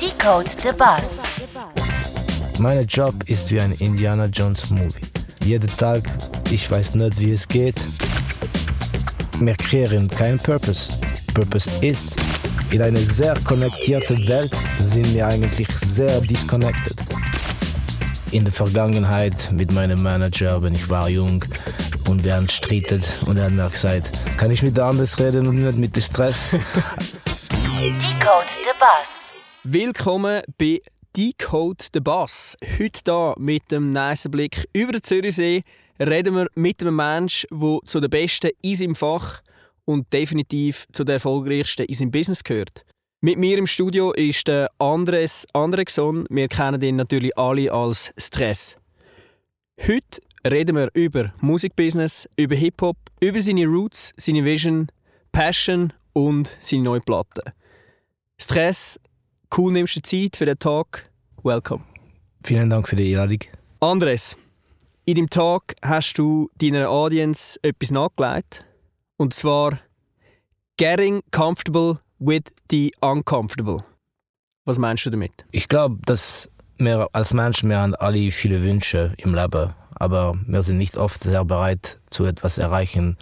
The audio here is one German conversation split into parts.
Decode the Bus. Mein Job ist wie ein Indiana Jones Movie. Jeden Tag, ich weiß nicht, wie es geht. Wir kreieren keinen Purpose. Purpose ist, in einer sehr konnektierten Welt sind wir eigentlich sehr disconnected. In der Vergangenheit mit meinem Manager, wenn ich war jung und wir haben streitet und er hat mir gesagt, kann ich mit der anders reden und nicht mit dem Stress? Decode the Bus. Willkommen bei Decode the Bass. Heute hier mit dem nice Blick über den Zürichsee reden wir mit einem Menschen, der zu den Besten in seinem Fach und definitiv zu den Erfolgreichsten in seinem Business gehört. Mit mir im Studio ist der Andres Andrexon. Wir kennen ihn natürlich alle als Stress. Heute reden wir über Musikbusiness, über Hip-Hop, über seine Roots, seine Vision, Passion und seine neue Platte. Stress, cool nimmst du Zeit für den Talk. Welcome. Vielen Dank für die Einladung. Andres, in deinem Talk hast du deiner Audience etwas nachgelegt. Und zwar Getting Comfortable with the Uncomfortable. Was meinst du damit? Ich glaube, dass wir als Menschen wir haben alle viele Wünsche im Leben, aber wir sind nicht oft sehr bereit zu etwas erreichen.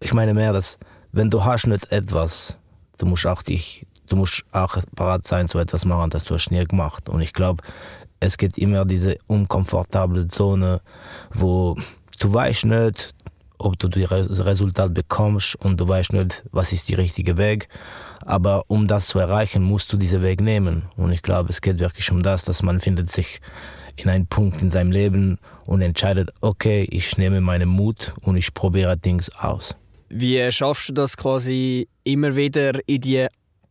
Ich meine mehr, dass wenn du hast nicht etwas, du musst auch dich, du musst auch bereit sein zu etwas machen, das du hast nie gemacht. Und ich glaube, es gibt immer diese unkomfortable Zone, wo du weißt nicht, ob du das Resultat bekommst und du weißt nicht, was ist der richtige Weg. Aber um das zu erreichen, musst du diesen Weg nehmen. Und ich glaube, es geht wirklich um das, dass man findet sich in einen Punkt in seinem Leben und entscheidet, okay, ich nehme meinen Mut und ich probiere Dinge aus. Wie schaffst du das quasi immer wieder in die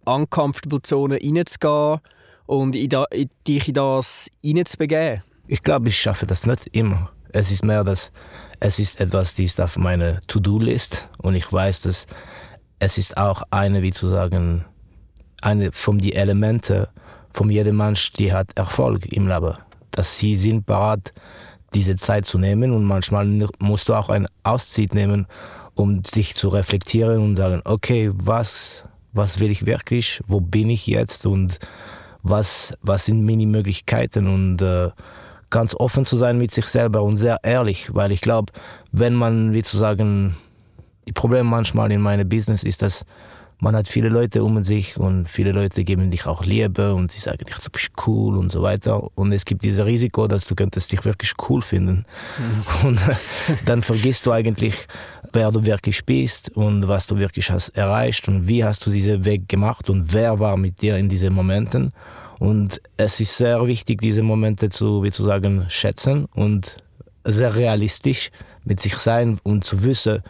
uncomfortable Zone reinzugehen und in, da, in dich in das reinzubegeben? Ich glaube, ich schaffe das nicht immer. Es ist mehr, dass es ist etwas, die ist auf meiner To-Do-List und ich weiß, dass es ist auch eine, wie zu sagen, eine von die Elemente von jedem Mensch, die hat Erfolg im Leben. Dass sie sind bereit, diese Zeit zu nehmen und manchmal musst du auch eine Auszeit nehmen, um sich zu reflektieren und sagen, okay, was, was will ich wirklich, wo bin ich jetzt und was, was sind meine Möglichkeiten und äh, ganz offen zu sein mit sich selber und sehr ehrlich, weil ich glaube, wenn man, wie zu sagen, die Problem manchmal in meinem Business ist, dass man hat viele Leute um sich und viele Leute geben dich auch Liebe und sie sagen dich, du bist cool und so weiter. Und es gibt dieses Risiko, dass du könntest dich wirklich cool finden. Mhm. Und dann vergisst du eigentlich, wer du wirklich bist und was du wirklich hast erreicht und wie hast du diesen Weg gemacht und wer war mit dir in diesen Momenten. Und es ist sehr wichtig, diese Momente zu, wie zu sagen, schätzen und sehr realistisch mit sich sein und zu wissen,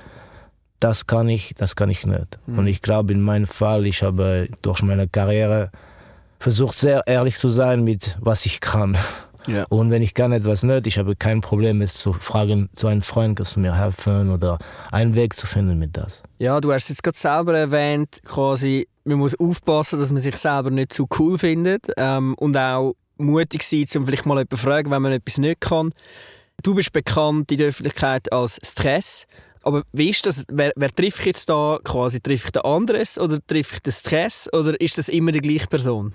das kann ich, das kann ich nicht. Mhm. Und ich glaube, in meinem Fall, ich habe durch meine Karriere versucht, sehr ehrlich zu sein mit was ich kann. Ja. Und wenn ich kann etwas nicht, ich habe kein Problem, es zu fragen, zu einem Freund, kannst du mir helfen oder einen Weg zu finden mit das. Ja, du hast es jetzt gerade selber erwähnt, quasi, man muss aufpassen, dass man sich selber nicht zu cool findet ähm, und auch mutig sein, um vielleicht mal jemanden zu fragen, wenn man etwas nicht kann. Du bist bekannt in der Öffentlichkeit als Stress. Aber wie ist das? Wer, wer trifft jetzt da quasi? Trifft ich den anderes oder trifft ich den Stress? Oder ist das immer die gleiche Person?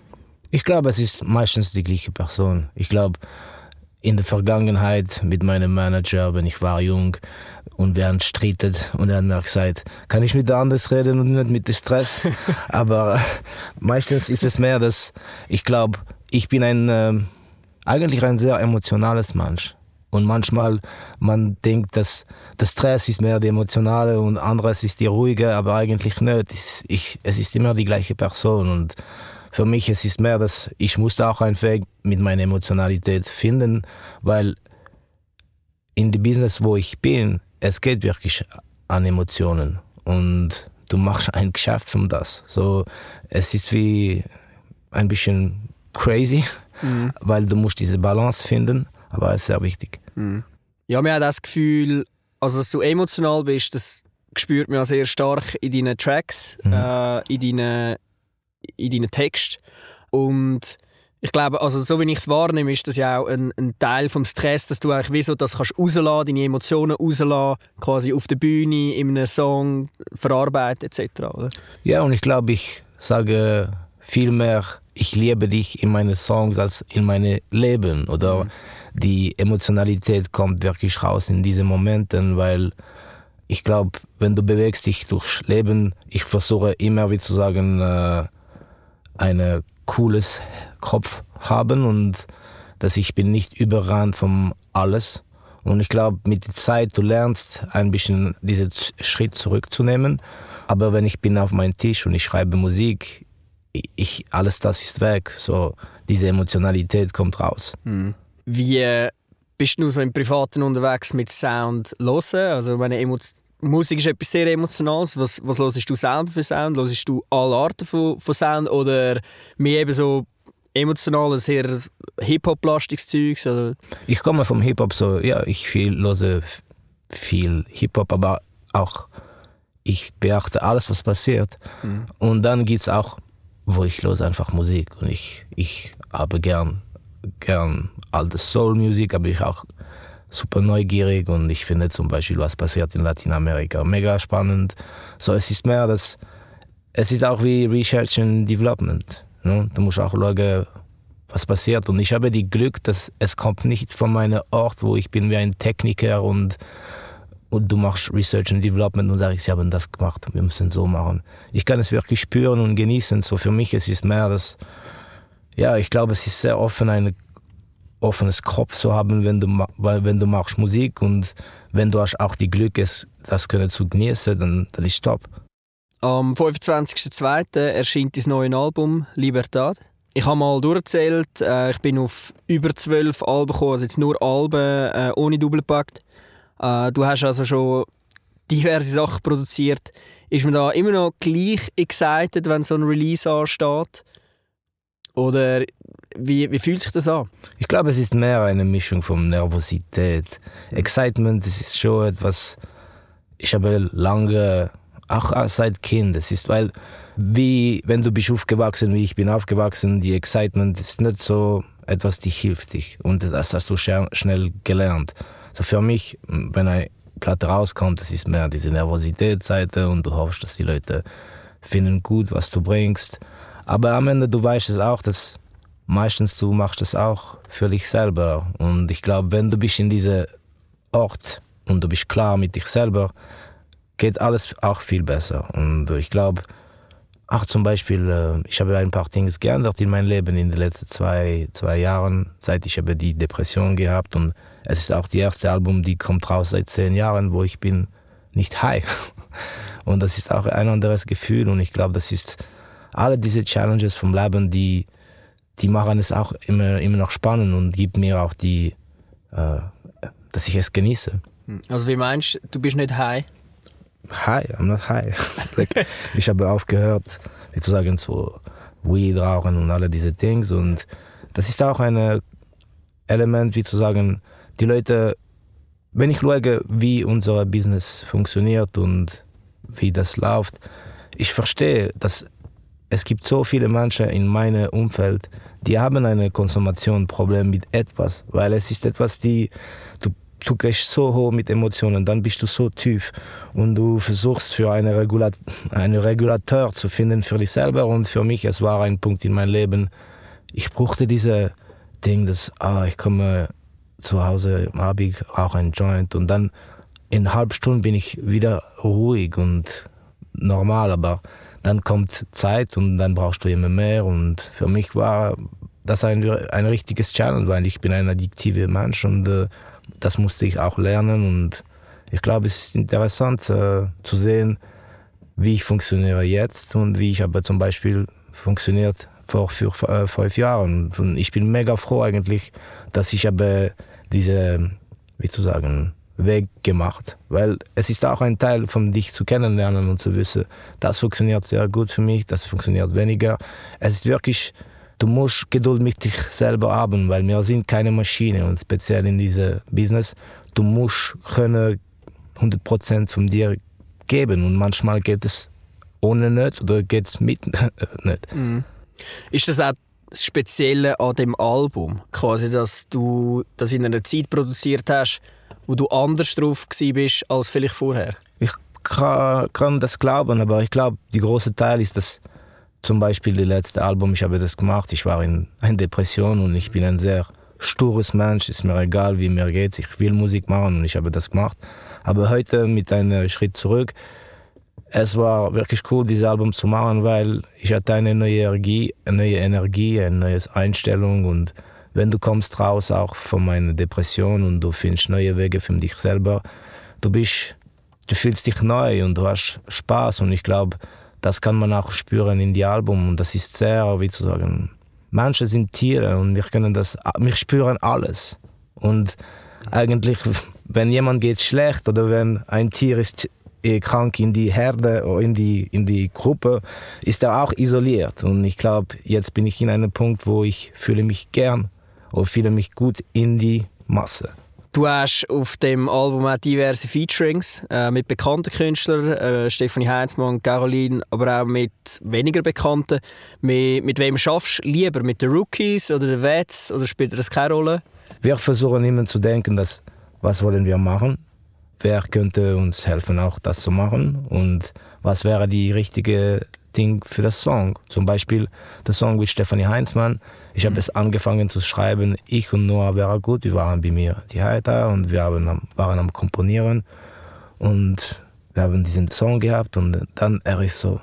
Ich glaube, es ist meistens die gleiche Person. Ich glaube, in der Vergangenheit mit meinem Manager, wenn ich war jung und wir haben streitet und er hat mir gesagt, kann ich mit der anders reden und nicht mit dem Stress? Aber meistens ist es mehr, dass ich glaube, ich bin ein äh, eigentlich ein sehr emotionales Mensch. Und manchmal man denkt, dass der Stress ist mehr die emotionale und anderes ist die ruhige, aber eigentlich nicht. Ich, es ist immer die gleiche Person und für mich es ist mehr, dass ich musste auch einen Weg mit meiner Emotionalität finden, weil in dem Business, wo ich bin, es geht wirklich an Emotionen und du machst ein Geschäft von das. So, es ist wie ein bisschen crazy, mhm. weil du musst diese Balance finden aber es ist sehr wichtig. Mhm. Ja, mir hat das Gefühl, also dass du emotional bist, das spürt man ja sehr stark in deinen Tracks, mhm. äh, in deinen, in deinen Text und ich glaube, also so wie ich es wahrnehme, ist das ja auch ein, ein, Teil vom Stress, dass du eigentlich wie so das kannst rauslassen, deine Emotionen rauslassen, quasi auf der Bühne, in einem Song verarbeiten etc. Oder? Ja, und ich glaube, ich sage viel mehr ich liebe dich in meine Songs als in meine Leben oder mhm. die Emotionalität kommt wirklich raus in diesen Momenten, weil ich glaube, wenn du bewegst dich durchs Leben, ich versuche immer, wie zu sagen, äh, ein cooles Kopf haben und dass ich bin nicht überrannt von alles. Und ich glaube, mit der Zeit, du lernst ein bisschen diesen Schritt zurückzunehmen. Aber wenn ich bin auf meinem Tisch und ich schreibe Musik, ich, alles das ist weg. So, diese Emotionalität kommt raus. Mhm. Wie äh, bist du so im Privaten unterwegs mit Sound hören? Also meine Emo Musik ist etwas sehr Emotionales. Was, was hörst du selber für Sound? Hörst du alle Arten von, von Sound oder mehr eben so emotional, sehr Hip-Hop-lastiges Zeug? Oder? Ich komme vom Hip-Hop, so, ja, ich viel, höre viel Hip-Hop, aber auch ich beachte alles, was passiert. Mhm. Und dann gibt es auch, wo ich los einfach Musik und ich, ich habe gern, gern alte Soul-Musik, aber ich auch super neugierig und ich finde zum Beispiel, was passiert in Lateinamerika, mega spannend. So, es ist mehr das, es ist auch wie Research and Development. Ne? Du musst auch schauen, was passiert. Und ich habe die Glück, dass es kommt nicht von meinem Ort, wo ich bin wie ein Techniker und, und du machst Research and Development und sagst, sie haben das gemacht, wir müssen so machen. Ich kann es wirklich spüren und genießen. So für mich es ist mehr das, ja, ich glaube, es ist sehr offen, ein offenes Kopf zu haben, wenn du, wenn du machst Musik und wenn du hast auch die Glück, es, das können zu genießen, dann, dann ist top. Am 25.02. erscheint das neue Album Libertad. Ich habe mal durchgezählt, äh, ich bin auf über zwölf Alben gekommen, also jetzt nur Alben äh, ohne Doppelpakt. Äh, du hast also schon diverse Sachen produziert. Ist man da immer noch gleich excited, wenn so ein Release ansteht? Oder wie, wie fühlt sich das an? Ich glaube, es ist mehr eine Mischung von Nervosität. Excitement, das ist schon etwas, ich habe lange auch seit Kind. Es ist, weil, wie, wenn du bist aufgewachsen, wie ich bin aufgewachsen, die Excitement ist nicht so etwas, die hilft dich. Und das hast du schnell gelernt. So für mich, wenn eine Platte rauskommt, das ist mehr diese Nervositätsseite und du hoffst, dass die Leute finden gut, was du bringst. Aber am Ende, du weißt es auch, dass meistens du machst es auch für dich selber. Und ich glaube, wenn du bist in diesem Ort und du bist klar mit dich selber, geht alles auch viel besser. Und ich glaube, auch zum Beispiel, äh, ich habe ein paar Dinge geändert in meinem Leben in den letzten zwei, zwei Jahren, seit ich habe die Depression gehabt und es ist auch die erste Album, die kommt raus seit zehn Jahren, wo ich bin nicht high. Und das ist auch ein anderes Gefühl und ich glaube, das ist alle diese Challenges vom Leben, die, die machen es auch immer, immer noch spannend und gibt mir auch die, äh, dass ich es genieße. Also wie meinst du, du bist nicht high? high, I'm not high. ich habe aufgehört, wie zu sagen, zu Weed rauchen und alle diese Dinge. Und das ist auch ein Element, wie zu sagen, die Leute, wenn ich schaue, wie unser Business funktioniert und wie das läuft, ich verstehe, dass es gibt so viele Menschen in meinem Umfeld, die haben ein Konsumationproblem mit etwas, weil es ist etwas, die du du gehst so hoch mit Emotionen, dann bist du so tief und du versuchst für eine Regulat einen Regulateur zu finden für dich selber und für mich, es war ein Punkt in meinem Leben, ich brauchte diese Ding, dass ah, ich komme zu Hause, habe ich rauche ein Joint und dann in einer halben Stunde bin ich wieder ruhig und normal, aber dann kommt Zeit und dann brauchst du immer mehr und für mich war das ein, ein richtiges Challenge, weil ich bin ein addiktiver Mensch und äh, das musste ich auch lernen und ich glaube, es ist interessant äh, zu sehen, wie ich funktioniere jetzt und wie ich aber zum Beispiel funktioniert vor vier, äh, fünf Jahren. Und ich bin mega froh eigentlich, dass ich aber diese, wie zu sagen, Weg gemacht, weil es ist auch ein Teil von dich zu kennenlernen und zu wissen, das funktioniert sehr gut für mich, das funktioniert weniger. Es ist wirklich du musst Geduld mit dich selber haben, weil wir sind keine Maschine und speziell in diesem Business, du musst können 100% von dir geben und manchmal geht es ohne nicht oder geht es mit nicht. Mhm. Ist das auch das Spezielle an dem Album, quasi, dass du das in einer Zeit produziert hast, wo du anders drauf bist als vielleicht vorher? Ich kann, das glauben, aber ich glaube, der große Teil ist, dass Zum Beispiel das letzte Album, ich habe das gemacht, ich war in einer Depression und ich bin ein sehr stures Mensch, ist mir egal, wie mir geht, ich will Musik machen und ich habe das gemacht. Aber heute mit einem Schritt zurück, es war wirklich cool, dieses Album zu machen, weil ich hatte eine neue Energie, eine neue Energie, eine neue Einstellung und wenn du kommst raus auch von meiner Depression und du findest neue Wege für dich selber, du bist, du fühlst dich neu und du hast Spaß. Und ich glaube, das kann man auch spüren in die Album. Und das ist sehr, wie zu sagen, Menschen sind Tiere und wir können das, wir spüren alles. Und eigentlich, wenn jemand geht schlecht oder wenn ein Tier ist eh krank in die Herde oder in die, in die Gruppe, ist er auch isoliert. Und ich glaube, jetzt bin ich in einem Punkt, wo ich fühle mich gern oder fühle mich gut in die Masse. Du hast auf dem Album auch diverse Featurings äh, mit bekannten Künstlern, äh, Stefanie Heinzmann, Caroline, aber auch mit weniger bekannten. Mit, mit wem schaffst du lieber? Mit den Rookies oder den Vets? Oder spielt das keine Rolle? Wir versuchen immer zu denken, dass, was wollen wir machen? Wer könnte uns helfen, auch das zu machen? Und was wäre die richtige Ding für das Song? Zum Beispiel der Song mit Stefanie Heinzmann ich habe es angefangen zu schreiben, ich und Noah wäre gut, wir waren bei mir die Heiter und wir haben, waren am Komponieren. Und wir haben diesen Song gehabt und dann er ist so,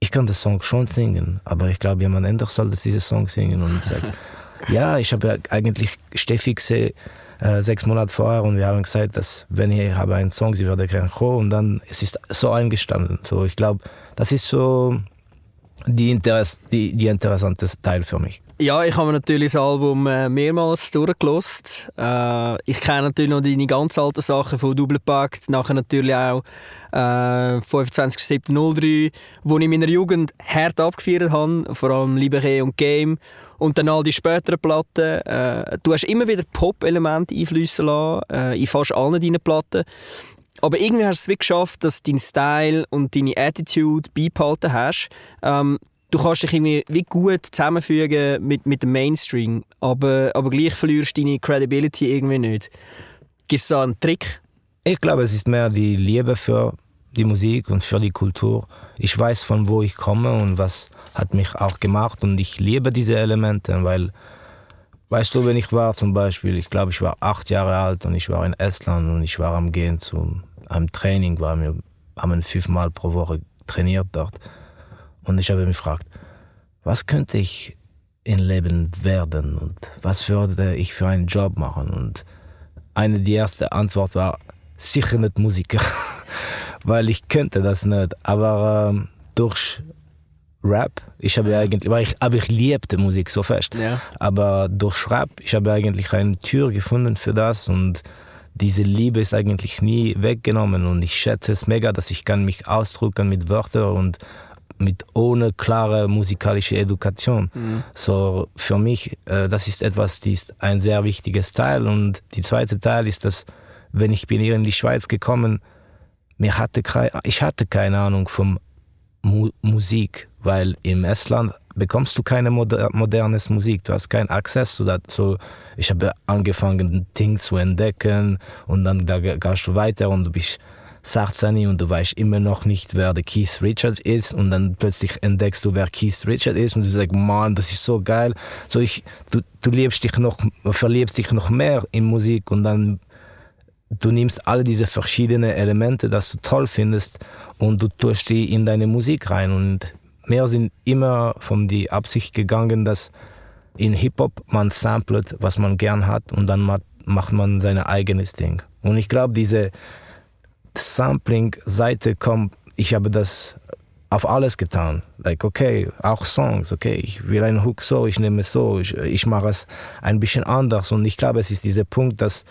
ich kann den Song schon singen, aber ich glaube, jemand anders sollte diesen Song singen. Und sagt, ja, ich habe eigentlich Steffi gesehen, äh, sechs Monate vorher und wir haben gesagt, dass wenn ich habe einen Song, sie würde gerne kommen. Und dann es ist so eingestanden. So, ich glaube, das ist so die, Interess die, die interessante Teil für mich. Ja, ich habe natürlich das Album äh, mehrmals durchgelost. Äh, ich kenne natürlich noch deine ganz alten Sachen von Double Pact, nachher natürlich auch äh, 25.07.03, wo ich in meiner Jugend hart abgefeiert habe, vor allem Libere und Game. Und dann all die späteren Platten. Äh, du hast immer wieder Pop-Elemente einfließen lassen, äh, in fast allen deinen Platten. Aber irgendwie hast du es geschafft, dass dein Style und deine Attitude beibehalten hast. Ähm, du kannst dich irgendwie wie gut zusammenfügen mit, mit dem Mainstream, aber, aber gleich verlierst du deine Credibility irgendwie nicht. Gibt es da einen Trick? Ich glaube, es ist mehr die Liebe für die Musik und für die Kultur. Ich weiß, von wo ich komme und was hat mich auch gemacht und ich liebe diese Elemente, weil, weißt du, wenn ich war zum Beispiel, ich glaube, ich war acht Jahre alt und ich war in Estland und ich war am Gehen zu einem Training, war wir haben fünfmal pro Woche trainiert dort. Und ich habe mich gefragt, was könnte ich im Leben werden und was würde ich für einen Job machen? Und eine die erste Antwort war sicher nicht Musiker, weil ich könnte das nicht. Aber ähm, durch Rap, ich habe eigentlich, weil ich, aber ich liebte Musik so fest. Ja. Aber durch Rap, ich habe eigentlich eine Tür gefunden für das und diese Liebe ist eigentlich nie weggenommen und ich schätze es mega, dass ich kann mich ausdrücken mit Wörtern und mit ohne klare musikalische Education. Mhm. So für mich, äh, das ist etwas, die ist ein sehr wichtiges Teil. Und die zweite Teil ist, dass wenn ich bin hier in die Schweiz gekommen, mir hatte ich hatte keine Ahnung von Mu Musik, weil im Estland bekommst du keine moder modernes Musik, du hast keinen Access zu dazu. Ich habe angefangen, Dinge zu entdecken und dann da gehst du weiter und du bist 16 und du weißt immer noch nicht, wer der Keith Richards ist. Und dann plötzlich entdeckst du, wer Keith Richards ist. Und du sagst, Mann, das ist so geil. So ich, du, du liebst dich noch, verliebst dich noch mehr in Musik. Und dann du nimmst alle diese verschiedenen Elemente, das du toll findest und du tust die in deine Musik rein. Und mehr sind immer von die Absicht gegangen, dass in Hip-Hop man samplet, was man gern hat. Und dann macht man sein eigenes Ding. Und ich glaube, diese Sampling-Seite kommt, ich habe das auf alles getan. Like, okay, auch Songs, okay, ich will einen Hook so, ich nehme es so, ich, ich mache es ein bisschen anders. Und ich glaube, es ist dieser Punkt, dass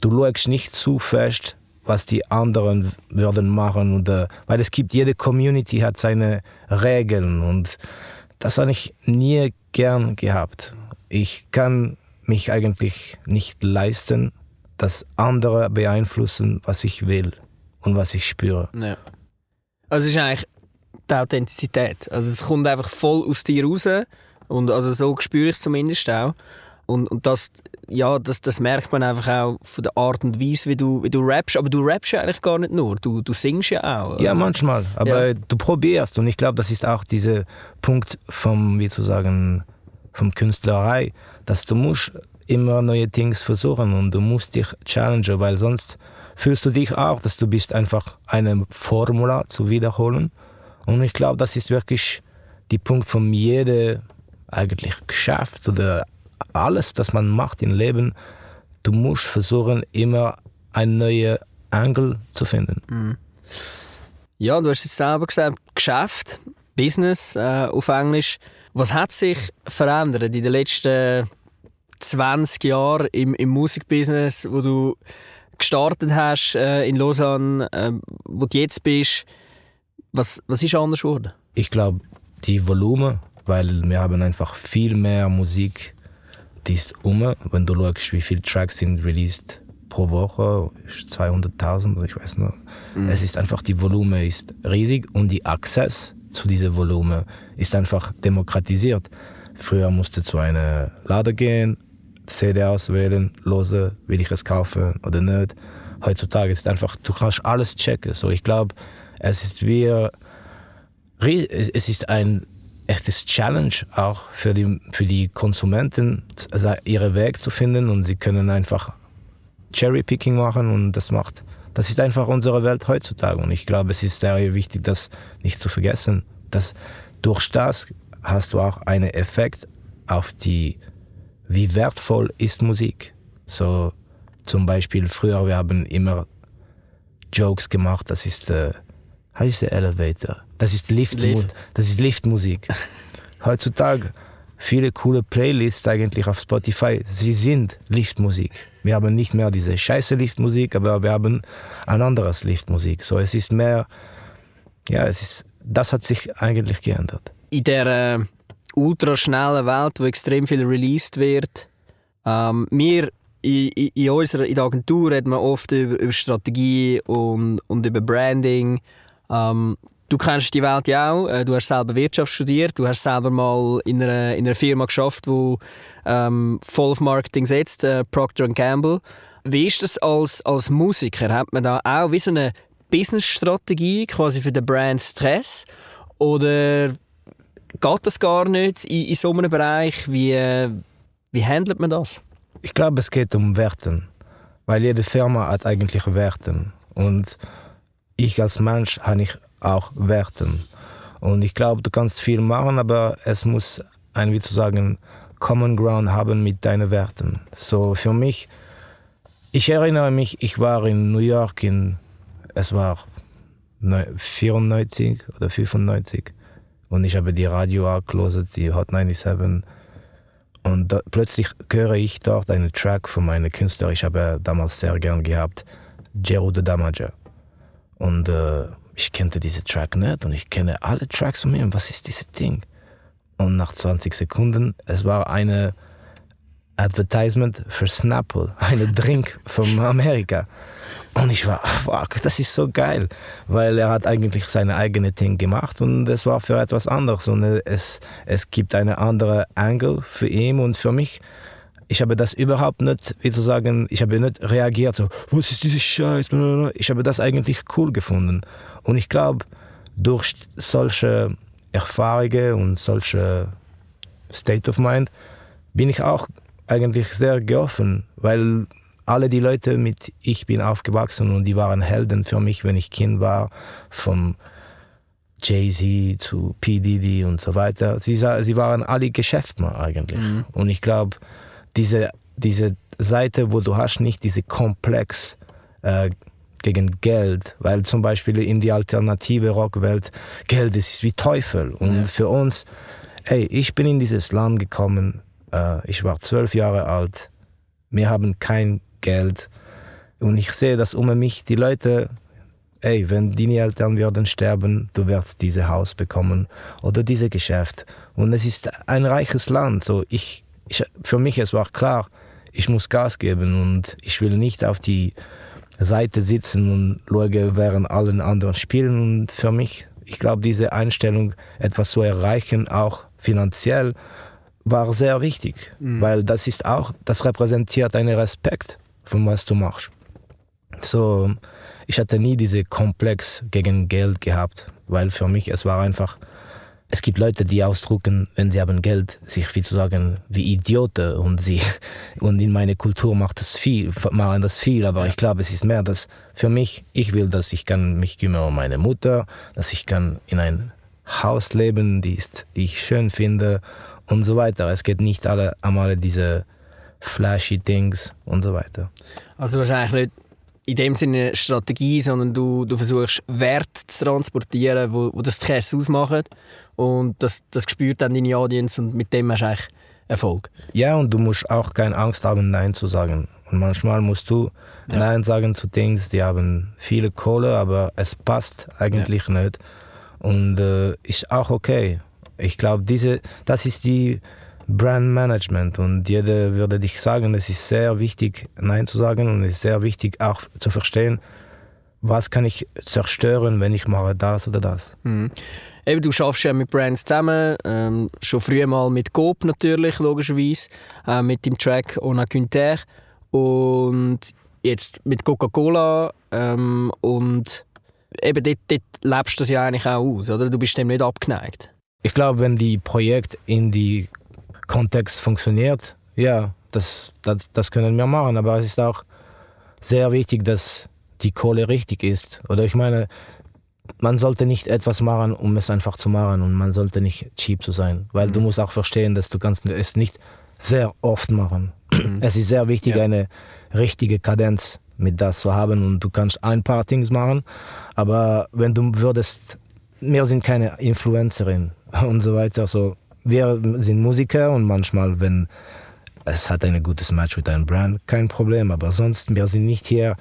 du schaust nicht zu fest, was die anderen würden machen. Und, äh, weil es gibt, jede Community hat seine Regeln und das habe ich nie gern gehabt. Ich kann mich eigentlich nicht leisten, dass andere beeinflussen, was ich will und was ich spüre. Ja. Also es ist eigentlich die Authentizität. Also es kommt einfach voll aus dir raus und also so spüre ich es zumindest auch. Und, und das, ja, das, das merkt man einfach auch von der Art und Weise, wie du, wie du rappst. Aber du rappst ja eigentlich gar nicht nur, du, du singst ja auch. Ja, manchmal. Aber Ja. du probierst. Und ich glaube, das ist auch dieser Punkt vom, wie zu sagen, vom Künstlerei, dass du musst immer neue Dinge versuchen und du musst dich challengen, weil sonst fühlst du dich auch, dass du bist einfach eine Formula zu wiederholen. Und ich glaube, das ist wirklich die Punkt von jedem eigentlich Geschäft oder alles, das man macht im Leben. Du musst versuchen, immer einen neuen Angle zu finden. Ja, du hast jetzt selber gesagt, Geschäft, Business äh, auf Englisch. Was hat sich verändert in den letzten 20 Jahren im, im Musikbusiness, wo du gestartet hast äh, in Lausanne, äh, wo du jetzt bist? Was, was ist anders geworden? Ich glaube, die Volumen, weil wir haben einfach viel mehr Musik, die ist um. Wenn du schaust, wie viele Tracks sind released pro Woche, ist 200.000 oder ich weiß nicht. Es ist einfach, die Volumen ist riesig und die Access zu diesem Volumen ist einfach demokratisiert. Früher musste zu einer Laden gehen, CD auswählen, hören, will ich es kaufen oder nicht. Heutzutage ist einfach, du kannst alles checken. So, ich glaube, es ist wie es es ist ein echtes Challenge auch für die, für die Konsumenten, also ihren Weg zu finden und sie können einfach Cherry-Picking machen und das macht, das ist einfach unsere Welt heutzutage und ich glaube, es ist sehr wichtig, das nicht zu vergessen, dass durch das hast du auch einen Effekt auf die, wie wertvoll ist Musik. So zum Beispiel früher, wir haben immer Jokes gemacht, das ist äh, how is the elevator? Das ist Lift, Lift. das ist Liftmusik. Heutzutage viele coole Playlists eigentlich auf Spotify, sie sind Liftmusik. Wir haben nicht mehr diese scheiße Liftmusik, aber wir haben ein anderes Liftmusik. So es ist mehr, ja, es ist, das hat sich eigentlich geändert. In dieser äh, ultraschnellen Welt, wo extrem viel released wird, ähm, wir in, in, in unserer in der Agentur reden wir oft über, über Strategie und, und über Branding. Ähm, du kennst die Welt ja auch. Äh, Du hast selber Wirtschaft studiert. Du hast selber mal in einer, in einer Firma geschafft, die ähm, voll auf Marketing setzt, äh, Procter Gamble. Wie ist das als, als Musiker? Hat man da auch wie so eine Business-Strategie quasi für den Brand Stress? Oder geht das gar nicht in, in so einem Bereich? Wie, wie handelt man das? Ich glaube, es geht um Werten, weil jede Firma hat eigentlich Werten und ich als Mensch habe ich auch Werten. Und ich glaube, du kannst viel machen, aber es muss ein, wie zu sagen, Common Ground haben mit deinen Werten. So für mich, ich erinnere mich, ich war in New York in, es war neu- 94 oder 95 und ich habe die Radio angelassen, die Hot 97 und da, plötzlich höre ich dort einen Track von meinem Künstler, ich habe damals sehr gern gehabt, Jero the Damager. Und äh, ich kannte diesen Track nicht und ich kenne alle Tracks von ihm. Was ist dieses Ding? Und nach 20 Sekunden, es war eine Advertisement für Snapple, eine Drink von Amerika. Und ich war, fuck, das ist so geil, weil er hat eigentlich seine eigene Ding gemacht und es war für etwas anderes und es, es gibt eine andere Angle für ihn und für mich. Ich habe das überhaupt nicht, wie zu sagen, ich habe nicht reagiert so, was ist dieses Scheiß? Ich habe das eigentlich cool gefunden. Und ich glaube, durch solche Erfahrungen und solche State of Mind bin ich auch eigentlich sehr geoffen, weil alle die Leute mit ich bin aufgewachsen und die waren Helden für mich, wenn ich Kind war, vom Jay-Z zu P. Diddy und so weiter. Sie, sie waren alle Geschäftsmann eigentlich. Und ich glaube, diese, diese Seite, wo du hast nicht diese Komplex äh, gegen Geld, weil zum Beispiel in die alternative Rockwelt Geld ist wie Teufel. Und für uns, hey, ich bin in dieses Land gekommen, ich war zwölf Jahre alt, wir haben kein Geld und ich sehe, dass um mich die Leute, ey, wenn deine Eltern werden sterben, du wirst dieses Haus bekommen oder dieses Geschäft. Und es ist ein reiches Land. So ich, ich, für mich es war klar, ich muss Gas geben und ich will nicht auf die Seite sitzen und schaue, während allen anderen spielen. Und für mich, ich glaube, diese Einstellung, etwas zu erreichen, auch finanziell, war sehr wichtig, weil das ist auch, das repräsentiert einen Respekt von was du machst. So, ich hatte nie diese Komplex gegen Geld gehabt, weil für mich es war einfach, es gibt Leute, die ausdrucken, wenn sie haben Geld, sich wie zu sagen, wie Idioten und sie, und in meiner Kultur macht das viel, machen das viel, aber ich glaube, es ist mehr, dass für mich, ich will, dass ich kann mich kümmern um meine Mutter, dass ich kann in ein Haus leben, die, ist, die ich schön finde und so weiter. Es geht nicht alle einmal diese flashy Things und so weiter. Also wahrscheinlich nicht in dem Sinne eine Strategie, sondern du, du versuchst Wert zu transportieren, wo, wo das Käse ausmachen und das, das spürt dann deine Audience und mit dem hast du eigentlich Erfolg. Ja, und du musst auch keine Angst haben, Nein zu sagen. Und manchmal musst du Ja. Nein sagen zu Things, die haben viele Kohle, aber es passt eigentlich nicht. Und äh, ist auch okay. Ich glaube, diese, das ist die Brand Management und jeder würde dich sagen, es ist sehr wichtig, Nein zu sagen und es ist sehr wichtig auch zu verstehen, was kann ich zerstören, wenn ich mache das oder das. Eben, du schaffst ja mit Brands zusammen, ähm, schon früher mal mit Coop natürlich, logischerweise, äh, mit dem Track On a Quinter und jetzt mit Coca-Cola ähm, und eben dort, dort lebst du das ja eigentlich auch aus, oder? Du bist dem nicht abgeneigt. Ich glaube, wenn die Projekt in die Kontext funktioniert, ja, das, das, das können wir machen. Aber es ist auch sehr wichtig, dass die Kohle richtig ist. Oder ich meine, man sollte nicht etwas machen, um es einfach zu machen und man sollte nicht cheap zu sein, weil du musst auch verstehen, dass du kannst es nicht sehr oft machen. Es ist sehr wichtig, Ja. eine richtige Kadenz mit das zu haben und du kannst ein paar Things machen, aber wenn du würdest, wir sind keine Influencerin und so weiter, so wir sind Musiker und manchmal, wenn es hat ein gutes Match mit einem Brand, kein Problem, aber sonst, wir sind nicht hier,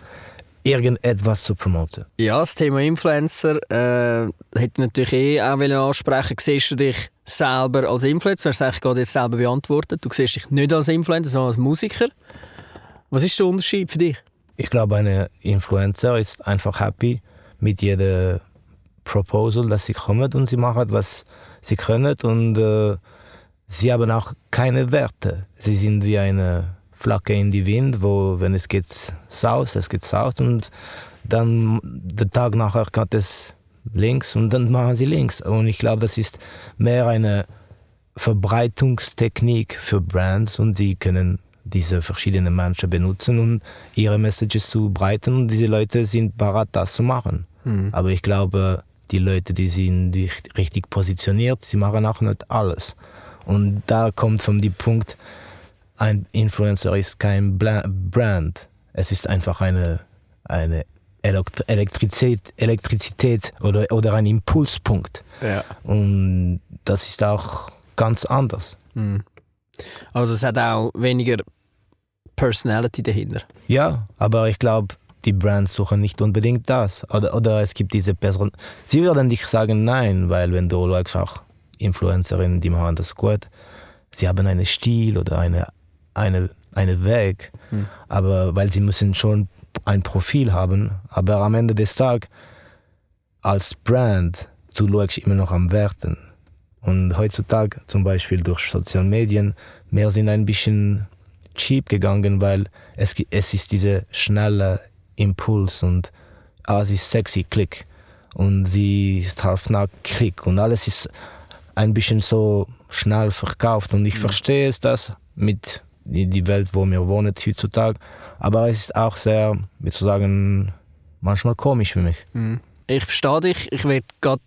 irgendetwas zu promoten. Ja, das Thema Influencer äh, hätte ich natürlich eh auch wollen ansprechen. Siehst du dich selber als Influencer? Du hast eigentlich gerade jetzt selber beantwortet. Du siehst dich nicht als Influencer, sondern als Musiker. Was ist der Unterschied für dich? Ich glaube, eine Influencer ist einfach happy mit jedem Proposal, das sie kommt und sie machen, was sie können und äh, sie haben auch keine Werte. Sie sind wie eine Flagge in die Wind, wo wenn es geht south, es geht south und dann der Tag nachher geht es links und dann machen sie links. Und ich glaube, das ist mehr eine Verbreitungstechnik für Brands und sie können diese verschiedenen Menschen benutzen, um ihre Messages zu breiten und diese Leute sind bereit, das zu machen. Aber ich glaube, die Leute, die sind richtig positioniert, sie machen auch nicht alles. Und da kommt von dem Punkt, ein Influencer ist kein Brand, es ist einfach eine, eine Elekt Elektrizität, Elektrizität oder, oder ein Impulspunkt. Ja. Und das ist auch ganz anders. Also es hat auch weniger Personality dahinter. Ja, aber ich glaube, die Brands suchen nicht unbedingt das. Oder, oder es gibt diese Person. Sie würden dich sagen, nein, weil wenn du schaust, auch Influencerinnen, die machen das gut. Sie haben einen Stil oder eine, eine, einen Weg. Aber weil sie müssen schon ein Profil haben. Aber am Ende des Tages, als Brand, du schaust immer noch am Werten. Und heutzutage, zum Beispiel durch soziale Medien, wir sind ein bisschen cheap gegangen, weil es, es ist dieser schnelle Impuls und ah, sie ist sexy, klick. Und sie ist halb nackt, klick. Und alles ist ein bisschen so schnell verkauft. Und ich verstehe es, das mit die, Welt, wo wir wohnen heutzutage. Aber es ist auch sehr, wie zu sagen, manchmal komisch für mich. Ich verstehe dich. Ich werde gerade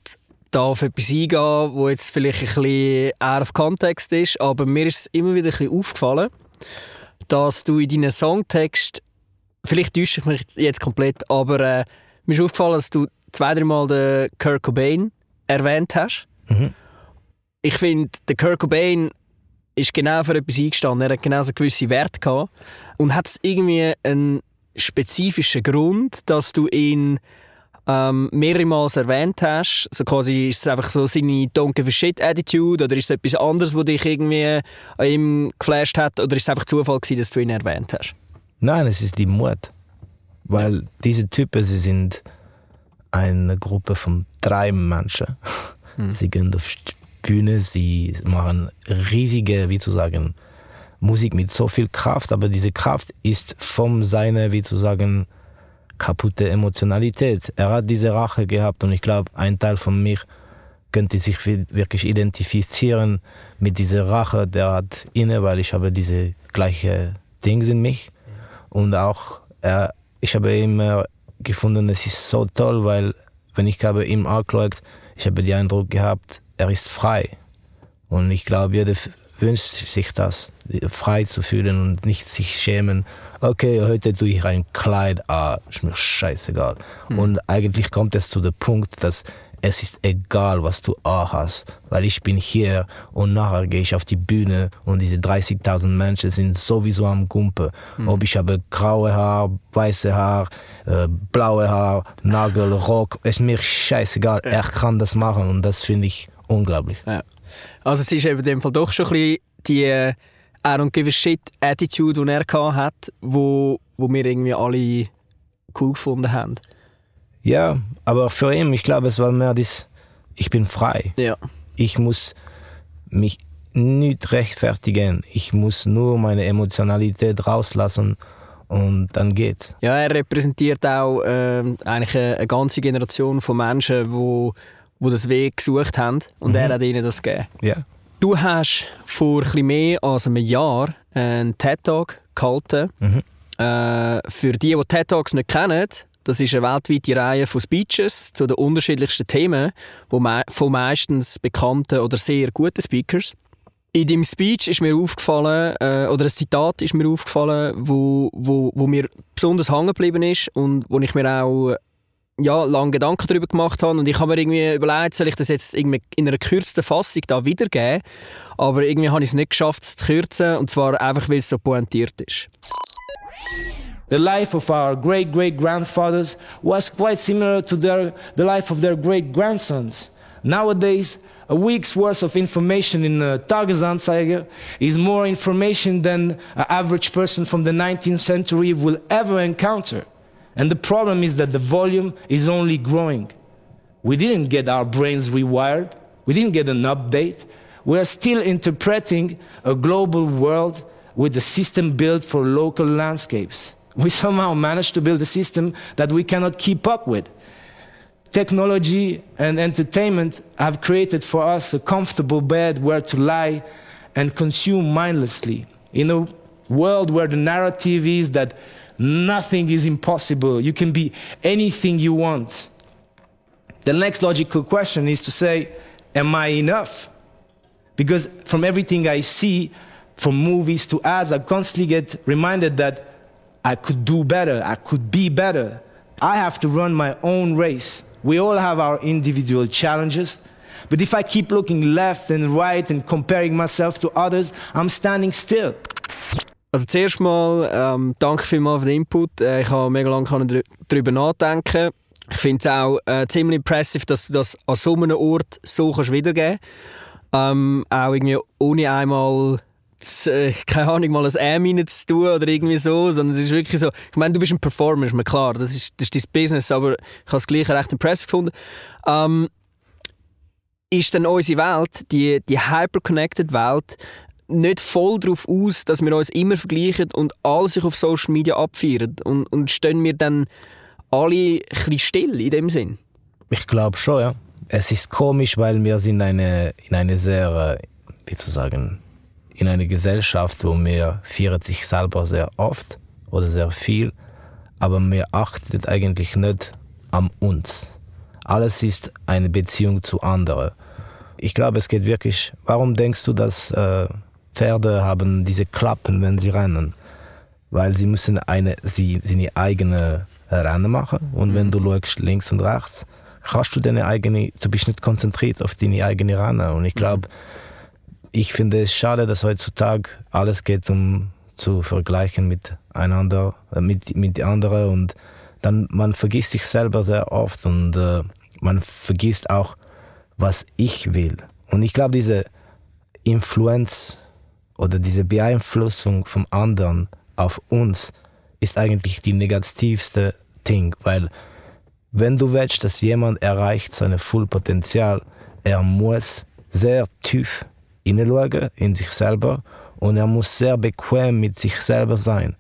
da auf etwas eingehen, wo jetzt vielleicht ein bisschen eher auf Kontext ist, aber mir ist es immer wieder ein bisschen aufgefallen, dass du in deinen Songtext, vielleicht täusche ich mich jetzt komplett, aber äh, mir ist aufgefallen, dass du zwei, dreimal den Kurt Cobain erwähnt hast. Mhm. Ich finde, der Kurt Cobain ist genau für etwas eingestanden. Er hat genau so gewisse Werte gehabt. Und hat es irgendwie einen spezifischen Grund, dass du ihn ähm, mehrere Mal erwähnt hast? So quasi ist es einfach so seine Don't give a shit Attitude oder ist es etwas anderes, was dich irgendwie an ihm geflasht hat oder ist es einfach Zufall gewesen, dass du ihn erwähnt hast? Nein, es ist die Mut. Weil diese Typen, sie sind eine Gruppe von drei Menschen. Sie gehen auf St- Bühne, sie machen riesige, wie zu sagen, Musik mit so viel Kraft, aber diese Kraft ist von seiner, wie zu sagen, kaputte Emotionalität. Er hat diese Rache gehabt und ich glaube, ein Teil von mir könnte sich wirklich identifizieren mit dieser Rache, der hat inne, weil ich habe diese gleiche Dings in mich und auch er, ich habe immer gefunden, es ist so toll, weil wenn ich habe ihm angeschaut, ich habe den Eindruck gehabt, er ist frei und ich glaube, jeder wünscht sich das, frei zu fühlen und nicht sich schämen. Okay, heute tue ich ein Kleid an, ist mir scheißegal. Mhm. Und eigentlich kommt es zu dem Punkt, dass es ist egal, was du hast, weil ich bin hier und nachher gehe ich auf die Bühne und diese 30.000 Menschen sind sowieso am Gumpe. Mhm. Ob ich habe graue Haar, weiße Haar, äh, blaue Haar, Nagel, Rock, ist mir scheißegal. Ja. Er kann das machen und das finde ich unglaublich. Ja. Also es ist eben in dem Fall doch schon ein bisschen die äh, I don't give a shit Attitude, die er hat, wo, wo wir irgendwie alle cool gefunden haben. Ja, aber für ihn, ich glaube, es war mehr das, ich bin frei. Ja. Ich muss mich nicht rechtfertigen. Ich muss nur meine Emotionalität rauslassen und dann geht's. Ja, er repräsentiert auch äh, eigentlich eine, eine, ganze Generation von Menschen, wo, wo das Weg gesucht haben und mhm. er hat ihnen das gegeben. Ja. Du hast vor ein mehr als einem Jahr einen TED-Talk gehalten. Mhm. Äh, für die, die TED-Talks nicht kennen, das ist eine weltweite Reihe von Speeches zu den unterschiedlichsten Themen von meistens bekannten oder sehr guten Speakers. In dem Speech ist mir aufgefallen, äh, oder ein Zitat ist mir aufgefallen, wo, wo, wo mir besonders hängen geblieben ist und wo ich mir auch ja, lange Gedanken darüber gemacht habe. Und ich habe mir irgendwie überlegt, soll ich das jetzt irgendwie in einer kürzten Fassung da wiedergeben? Aber irgendwie habe ich es nicht geschafft, es zu kürzen. Und zwar einfach, weil es so pointiert ist. The life of our great great grandfathers was quite similar to their, the life of their great grandsons. Nowadays, a week's worth of information in a Tagesanzeiger is more information than an average person from the 19th century will ever encounter. And the problem is that the volume is only growing. We didn't get our brains rewired, we didn't get an update. We are still interpreting a global world with a system built for local landscapes we somehow managed to build a system that we cannot keep up with. Technology and entertainment have created for us a comfortable bed where to lie and consume mindlessly. In a world where the narrative is that nothing is impossible, you can be anything you want. The next logical question is to say, Am I enough? Because from everything I see, from movies to ads, I constantly get reminded that I could do better, I could be better. I have to run my own race. We all have our individual challenges. But if I keep looking left and right and comparing myself to others, I'm standing still. Also zuerst mal ähm, danke vielmals für den Input. Äh, ich habe mega lange darüber nachdenken. Ich finde es auch äh, ziemlich impressive, dass du das an so einem Ort so kannst wiedergeben kannst. Ähm, auch irgendwie ohne einmal äh, keine Ahnung, mal ein M zu tun oder irgendwie so, sondern es ist wirklich so, ich meine, du bist ein Performer, ist mir klar, das ist, das ist dein Business, aber ich habe es gleich recht impressive gefunden. Ähm, ist denn unsere Welt, die, die hyper-connected Welt, nicht voll darauf aus, dass wir uns immer vergleichen und alles sich auf Social Media abfeiern? Und, und stehen wir dann alle ein bisschen still in dem Sinn? Ich glaube schon, ja. Es ist komisch, weil wir sind eine, in eine sehr, äh, wie zu sagen, in einer Gesellschaft, wo man feiert sich selber sehr oft oder sehr viel, aber man achtet eigentlich nicht an uns. Alles ist eine Beziehung zu anderen. Ich glaube, es geht wirklich. Warum denkst du, dass äh, Pferde haben diese Klappen, wenn sie rennen? Weil sie müssen eine, sie, sie eigene Rennen machen und wenn du schaust links und rechts, kannst du deine eigene, du bist nicht konzentriert auf deine eigene Rennen. Und ich glaube, ich finde es schade, dass heutzutage alles geht um zu vergleichen mit einander, äh, mit, mit anderen und dann man vergisst sich selber sehr oft und äh, man vergisst auch, was ich will. Und ich glaube, diese Influenz oder diese Beeinflussung vom anderen auf uns ist eigentlich die negativste Ding, weil wenn du willst, dass jemand erreicht sein Fullpotenzial, er muss sehr tief hineinschauen in sich selber und er muss sehr bequem mit sich selber sein.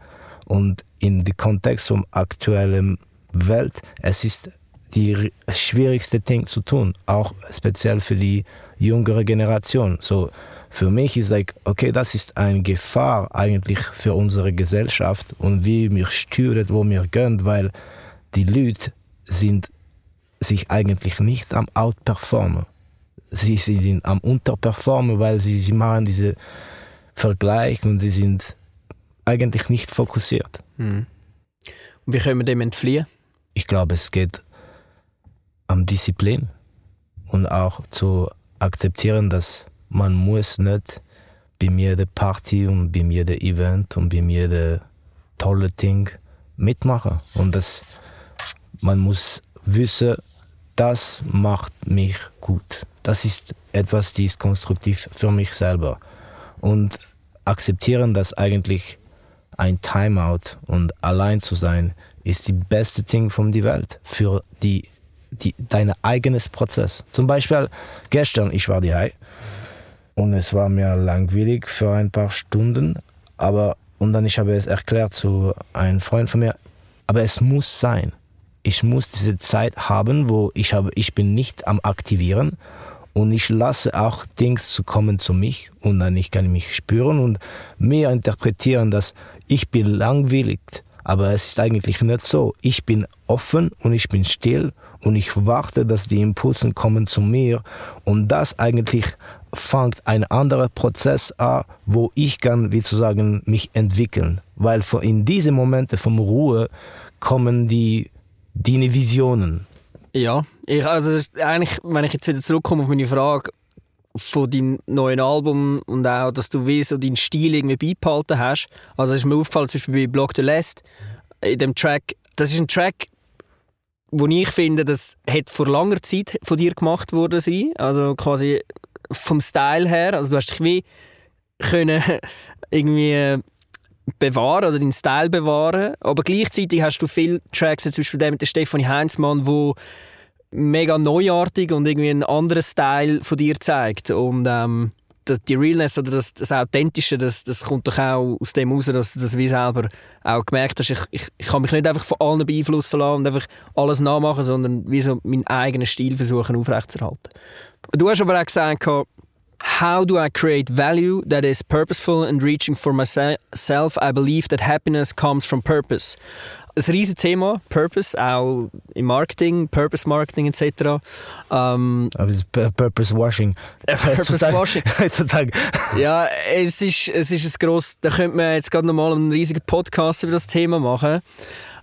Und in dem Kontext vom aktuellen Welt, es ist die schwierigste Ding zu tun, auch speziell für die jüngere Generation. So für mich ist like, okay, das ist eine Gefahr eigentlich für unsere Gesellschaft und wie wir steuern, wo wir gehen, weil die Leute sind sich eigentlich nicht am Outperformen. Sie sind am Unterperformen, weil sie, sie machen diese Vergleich und sie sind eigentlich nicht fokussiert. Mhm. Und wie können wir dem entfliehen? Ich glaube, es geht um Disziplin und auch zu akzeptieren, dass man muss nicht bei mir der Party und bei mir der Event und bei mir der tolle Ding mitmachen und das man muss wissen, das macht mich gut. Das ist etwas, die ist konstruktiv für mich selber und akzeptieren, dass eigentlich ein Timeout und allein zu sein ist die beste Ding von der Welt für die, die dein eigenes Prozess. Zum Beispiel gestern ich war die High und es war mir langweilig für ein paar Stunden, aber und dann ich habe es erklärt zu einem Freund von mir, aber es muss sein. Ich muss diese Zeit haben, wo ich habe, ich bin nicht am aktivieren und ich lasse auch Dinge zu kommen zu mich und dann ich kann mich spüren und mehr interpretieren, dass ich bin langweilig, aber es ist eigentlich nicht so. Ich bin offen und ich bin still und ich warte, dass die Impulse kommen zu mir und das eigentlich fängt ein anderer Prozess an, wo ich kann, wie zu sagen, mich entwickeln, weil in diese Momente vom Ruhe kommen die die Visionen. Ja, ich, also eigentlich, wenn ich jetzt wieder zurückkomme auf meine Frage von deinem neuen Album und auch, dass du wie so deinen Stil irgendwie beibehalten hast. Also ist mir aufgefallen, zum Beispiel bei Block the Last, in dem Track, das ist ein Track, wo ich finde, das hätte vor langer Zeit von dir gemacht worden sein. Also quasi vom Style her. Also du hast dich wie können irgendwie bewahren oder deinen Style bewahren. Aber gleichzeitig hast du viele Tracks, zum Beispiel der mit der Stefanie Heinzmann, wo mega neuartig und irgendwie einen anderen Style von dir zeigt. Und ähm, die Realness oder das, das Authentische, das, das kommt doch auch aus dem raus, dass du das wie selber auch gemerkt hast. Ich, ich, ich kann mich nicht einfach von allen beeinflussen lassen und einfach alles nachmachen, sondern wie so meinen eigenen Stil versuchen aufrechtzuerhalten. Du hast aber auch gesagt, How do I create value that is purposeful and reaching for myself? I believe that happiness comes from purpose. Ein riesiges Thema, Purpose, auch im Marketing, Purpose Marketing etc. Ähm, Purpose Washing. Purpose Washing. Heutzutage. ja, es ist, es ist ein grosses, da könnte man jetzt gerade nochmal einen riesigen Podcast über das Thema machen.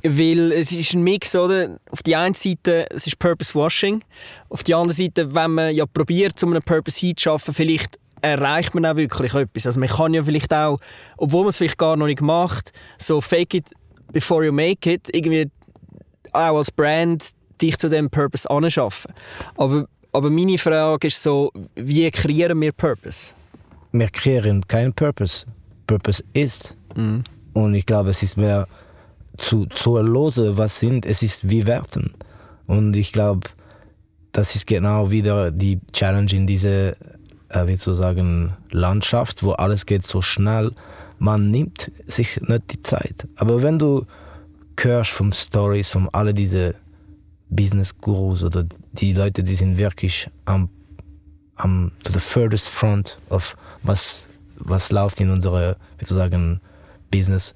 Weil es ist ein Mix, oder? Auf die einen Seite, es ist Purpose Washing. Auf die andere Seite, wenn man ja probiert, um einen Purpose hinzuschaffen, vielleicht erreicht man auch wirklich etwas. Also man kann ja vielleicht auch, obwohl man es vielleicht gar noch nicht macht, so fake it before you make it, irgendwie auch als Brand dich zu dem Purpose anschaffen. Aber, aber meine Frage ist so, wie kreieren wir Purpose? Wir kreieren keinen Purpose. Purpose ist. Mhm. Und ich glaube, es ist mehr zu, zu erlose, was sind, es ist wie Werten. Und ich glaube, das ist genau wieder die Challenge in diese, äh, wie zu sagen, Landschaft, wo alles geht so schnell. Man nimmt sich nicht die Zeit. Aber wenn du hörst von Stories von alle diese Business Gurus oder die Leute, die sind wirklich am, am to the furthest front of was was läuft in unserer, wie zu sagen, Business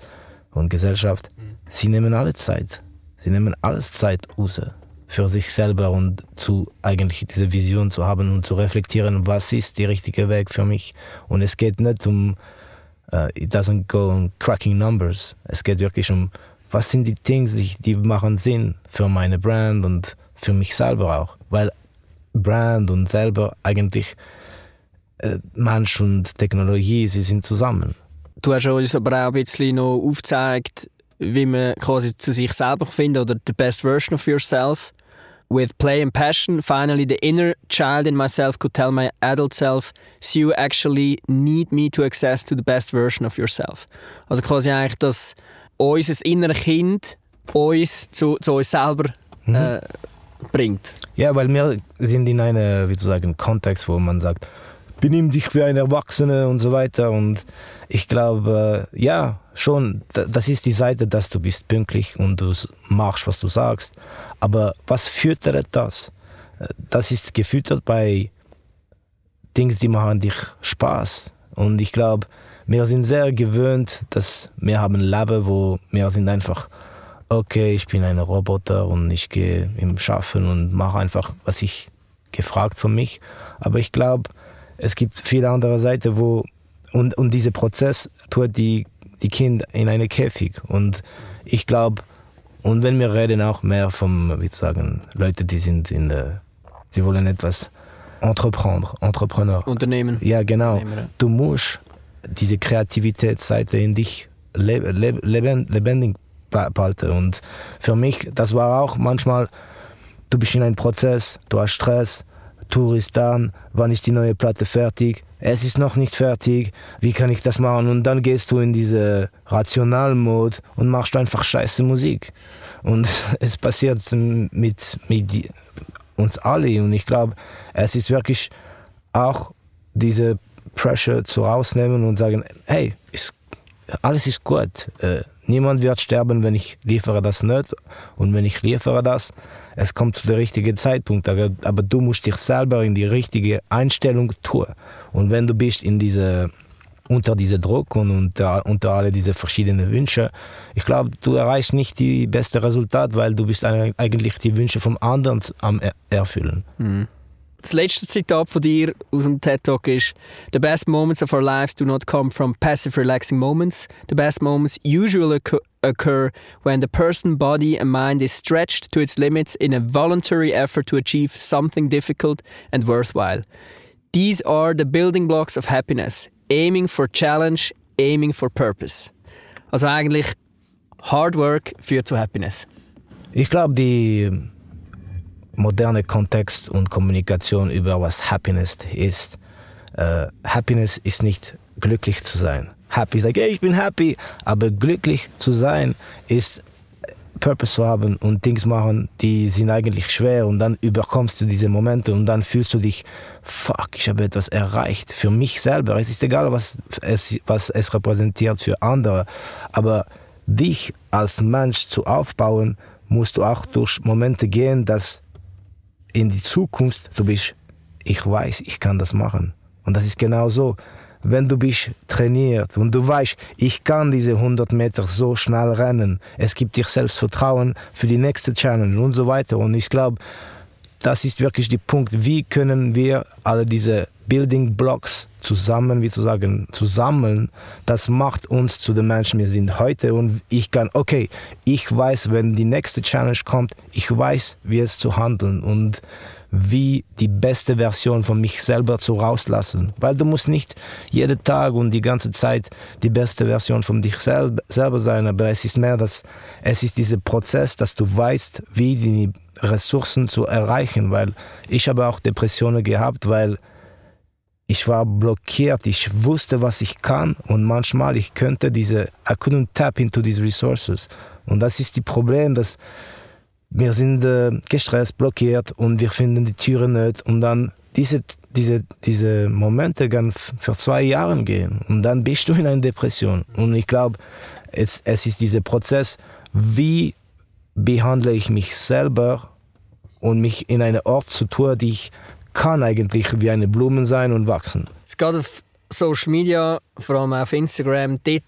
und Gesellschaft, sie nehmen alle Zeit. Sie nehmen alles Zeit raus für sich selber und zu eigentlich diese Vision zu haben und zu reflektieren, was ist der richtige Weg für mich. Und es geht nicht um, uh, it doesn't go on cracking numbers. Es geht wirklich um, was sind die Dinge, die, machen Sinn für meine Brand und für mich selber auch. Weil Brand und selber eigentlich äh, Mensch und Technologie, sie sind zusammen. Du hast uns aber auch ein bisschen noch aufgezeigt, wie man quasi zu sich selber findet oder the best version of yourself. With play and passion, finally the inner child in myself could tell my adult self, so you actually need me to access to the best version of yourself. Also quasi eigentlich, dass unser inneres Kind uns zu, zu uns selber mhm. äh, bringt. Ja, weil wir sind in einem, wie zu sagen, Kontext, wo man sagt, benimm dich wie ein Erwachsener und so weiter. Und ich glaube, ja, schon, das ist die Seite, dass du bist pünktlich und du machst, was du sagst. Aber was füttert das? Das ist gefüttert bei Dingen, die machen dich Spaß. Und ich glaube, wir sind sehr gewöhnt, dass wir haben Leben, wo wir sind einfach, okay, ich bin ein Roboter und ich gehe im Schaffen und mache einfach, was ich gefragt von mich. Aber ich glaube, es gibt viele andere Seiten, wo und, und dieser Prozess tut die, die Kinder in eine Käfig. Und ich glaube, und wenn wir reden auch mehr vom, wie zu sagen, Leute, die sind in der, sie wollen etwas entreprendre, Entrepreneur. Unternehmen. Ja, genau. Du musst diese Kreativitätsseite in dich leb, leb, leben- lebendig behalten. Und für mich, das war auch manchmal, du bist in einem Prozess, du hast Stress, Tour ist dann, wann ist die neue Platte fertig? Es ist noch nicht fertig, wie kann ich das machen? Und dann gehst du in diese Rational-Mode und machst einfach scheiße Musik. Und es passiert mit, mit uns alle. Und ich glaube, es ist wirklich auch diese Pressure zu rausnehmen und sagen, hey, ist, alles ist gut. Äh, niemand wird sterben, wenn ich liefere das nicht. Und wenn ich liefere das, es kommt zu der richtigen Zeitpunkt. Aber, aber du musst dich selber in die richtige Einstellung tun. Und wenn du bist in diese unter diesem Druck und unter, unter alle diese verschiedenen Wünsche, ich glaube, du erreichst nicht die beste Resultat, weil du bist eigentlich die Wünsche vom anderen am er- erfüllen. Das letzte Zitat von dir aus dem TED Talk ist: The best moments of our lives do not come from passive, relaxing moments. The best moments usually occur- when the person, body, and mind is stretched to its limits in a voluntary effort to achieve something difficult and worthwhile. These are the building blocks of happiness. Aiming for challenge, aiming for purpose. Also eigentlich Hard Work führt zu Happiness. Ich glaube, die moderne Kontext und Kommunikation über was Happiness ist, äh, Happiness ist nicht glücklich zu sein. Happy like, hey, ich bin happy, aber glücklich zu sein ist Purpose zu haben und Dings machen, die sind eigentlich schwer und dann überkommst du diese Momente und dann fühlst du dich, fuck, ich habe etwas erreicht für mich selber. Es ist egal, was es, was es repräsentiert für andere, aber dich als Mensch zu aufbauen, musst du auch durch Momente gehen, dass in die Zukunft du bist, ich weiß, ich kann das machen. Und das ist genau so. Wenn du bist trainiert und du weißt, ich kann diese 100 Meter so schnell rennen, es gibt dir Selbstvertrauen für die nächste Challenge und so weiter. Und ich glaube, das ist wirklich der Punkt, wie können wir alle diese Building Blocks zusammen, wie zu sagen, zusammen, das macht uns zu den Menschen, wir sind heute und ich kann, okay, ich weiß, wenn die nächste Challenge kommt, ich weiß, wie es zu handeln und wie die beste Version von mich selber zu rauslassen. Weil du musst nicht jeden Tag und die ganze Zeit die beste Version von dich selb selber sein, aber es ist mehr, dass es ist dieser Prozess, dass du weißt, wie die Ressourcen zu erreichen, weil ich habe auch Depressionen gehabt, weil ich war blockiert, ich wusste, was ich kann und manchmal ich könnte diese, I couldn't tap into these resources. Und das ist die Problem, dass wir sind äh, gestresst, blockiert und wir finden die Türen nicht und dann diese, diese, diese Momente können für zwei Jahre gehen und dann bist du in einer Depression. Und ich glaube, es, es ist dieser Prozess, wie behandle ich mich selber und mich in einen Ort zu tun, die ich kann eigentlich wie eine Blume sein und wachsen. Jetzt gerade auf Social Media, vor allem auf Instagram, dort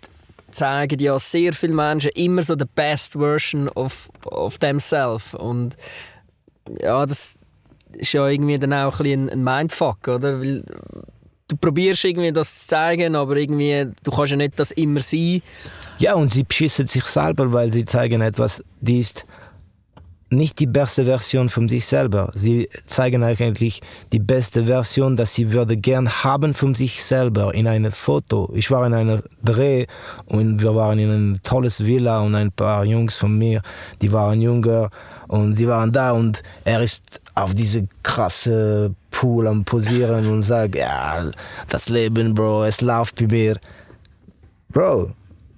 zeigen ja sehr viele Menschen immer so the best version of, of themselves. Und ja, das ist ja irgendwie dann auch ein, bisschen ein Mindfuck, oder? Weil du probierst irgendwie das zu zeigen, aber irgendwie, du kannst ja nicht das immer sein. Ja, und sie beschissen sich selber, weil sie zeigen etwas, die ist nicht die beste Version von sich selber. Sie zeigen eigentlich die beste Version, dass sie würde gern haben von sich selber in einem Foto. Ich war in einer Dreh und wir waren in einem tolles Villa und ein paar Jungs von mir, die waren jünger und sie waren da und er ist auf diese krasse Pool am Posieren und sagt, ja, das Leben, Bro, es läuft bei mir. Bro,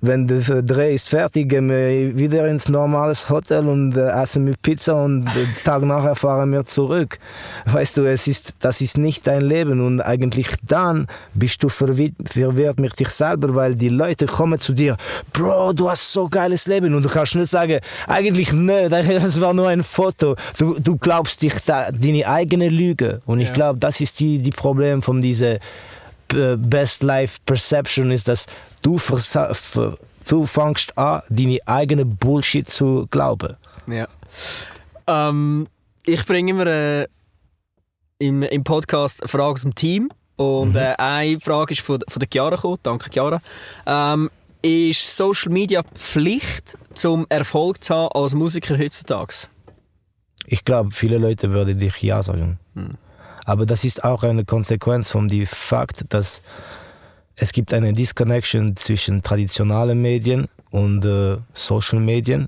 wenn der Dreh ist fertig, gehen wir wieder ins normales Hotel und äh, essen mit Pizza und den Tag nachher fahren wir zurück. Weißt du, es ist, das ist nicht dein Leben und eigentlich dann bist du verwirrt, verwirrt mit dich selber, weil die Leute kommen zu dir, Bro, du hast so geiles Leben und du kannst nicht sagen, eigentlich nö, das war nur ein Foto. Du, du glaubst dich da, deine eigene Lüge und ich Ja. glaube, das ist die, die Problem von dieser Best Life Perception ist, dass du, du fängst an, deine eigene Bullshit zu glauben. Ja. Ähm, ich bringe immer äh, im, im Podcast eine Frage aus dem Team. Und äh, eine Frage ist von, von der Chiara gekommen. Danke, Chiara. Ähm, ist Social Media Pflicht, zum Erfolg zu haben als Musiker heutzutage? Ich glaube, viele Leute würden dich ja sagen. Aber das ist auch eine Konsequenz von dem Fakt, dass es gibt eine Disconnection zwischen traditionellen Medien und äh, Social Medien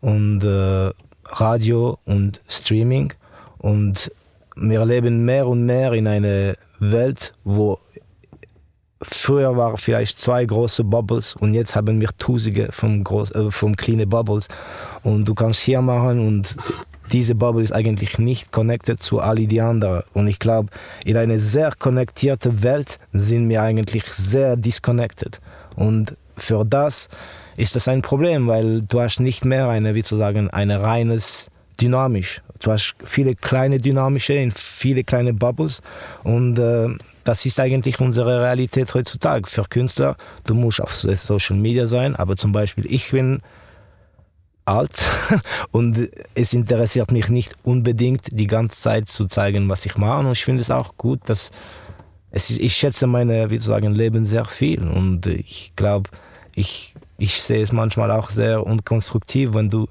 und äh, Radio und Streaming. Und wir leben mehr und mehr in einer Welt, wo früher waren vielleicht zwei große Bubbles und jetzt haben wir Tausende groß, äh, vom kleinen Bubbles. Und du kannst hier machen und diese Bubble ist eigentlich nicht connected zu all die anderen. Und ich glaube, in einer sehr konnektierten Welt sind wir eigentlich sehr disconnected. Und für das ist das ein Problem, weil du hast nicht mehr eine, wie zu sagen, eine reines dynamisch. Du hast viele kleine dynamische in viele kleine Bubbles und äh, das ist eigentlich unsere Realität heutzutage für Künstler. Du musst auf Social Media sein, aber zum Beispiel ich bin alt und es interessiert mich nicht unbedingt die ganze Zeit zu zeigen, was ich mache. Und ich finde es auch gut, dass es ich schätze sagen, Leben sehr viel. Und ich glaube, ich, ich sehe es manchmal auch sehr unkonstruktiv, wenn du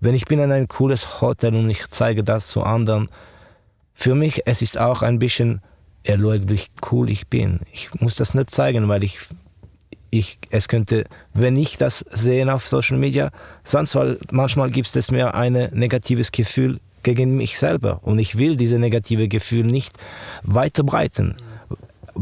wenn ich bin in ein cooles Hotel und ich zeige das zu anderen, für mich es ist auch ein bisschen, er wie cool ich bin. Ich muss das nicht zeigen, weil ich, ich es könnte, wenn ich das sehe auf Social Media, sonst weil manchmal gibt es mir ein negatives Gefühl gegen mich selber und ich will diese negative Gefühl nicht weiterbreiten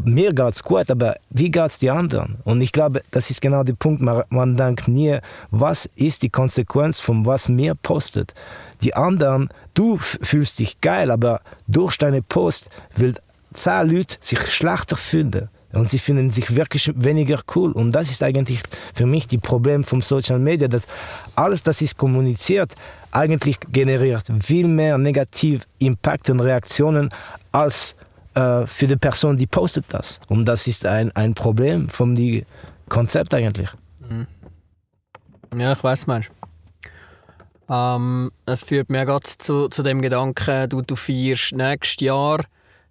mir geht's gut, aber wie geht's die anderen? Und ich glaube, das ist genau der Punkt. Man, man denkt nie, was ist die Konsequenz von was mir postet? Die anderen, du fühlst dich geil, aber durch deine Post will zehn Leute sich schlechter fühlen. Und sie finden sich wirklich weniger cool. Und das ist eigentlich für mich die Problem vom Social Media, dass alles, das ist kommuniziert, eigentlich generiert viel mehr negativ Impact und Reaktionen als äh, für die Person, die postet das. Und das ist ein, ein Problem vom die Konzept eigentlich. Ja, ich weiß meinst. Ähm, es führt mir gerade zu, zu dem Gedanken, du, du feierst nächstes Jahr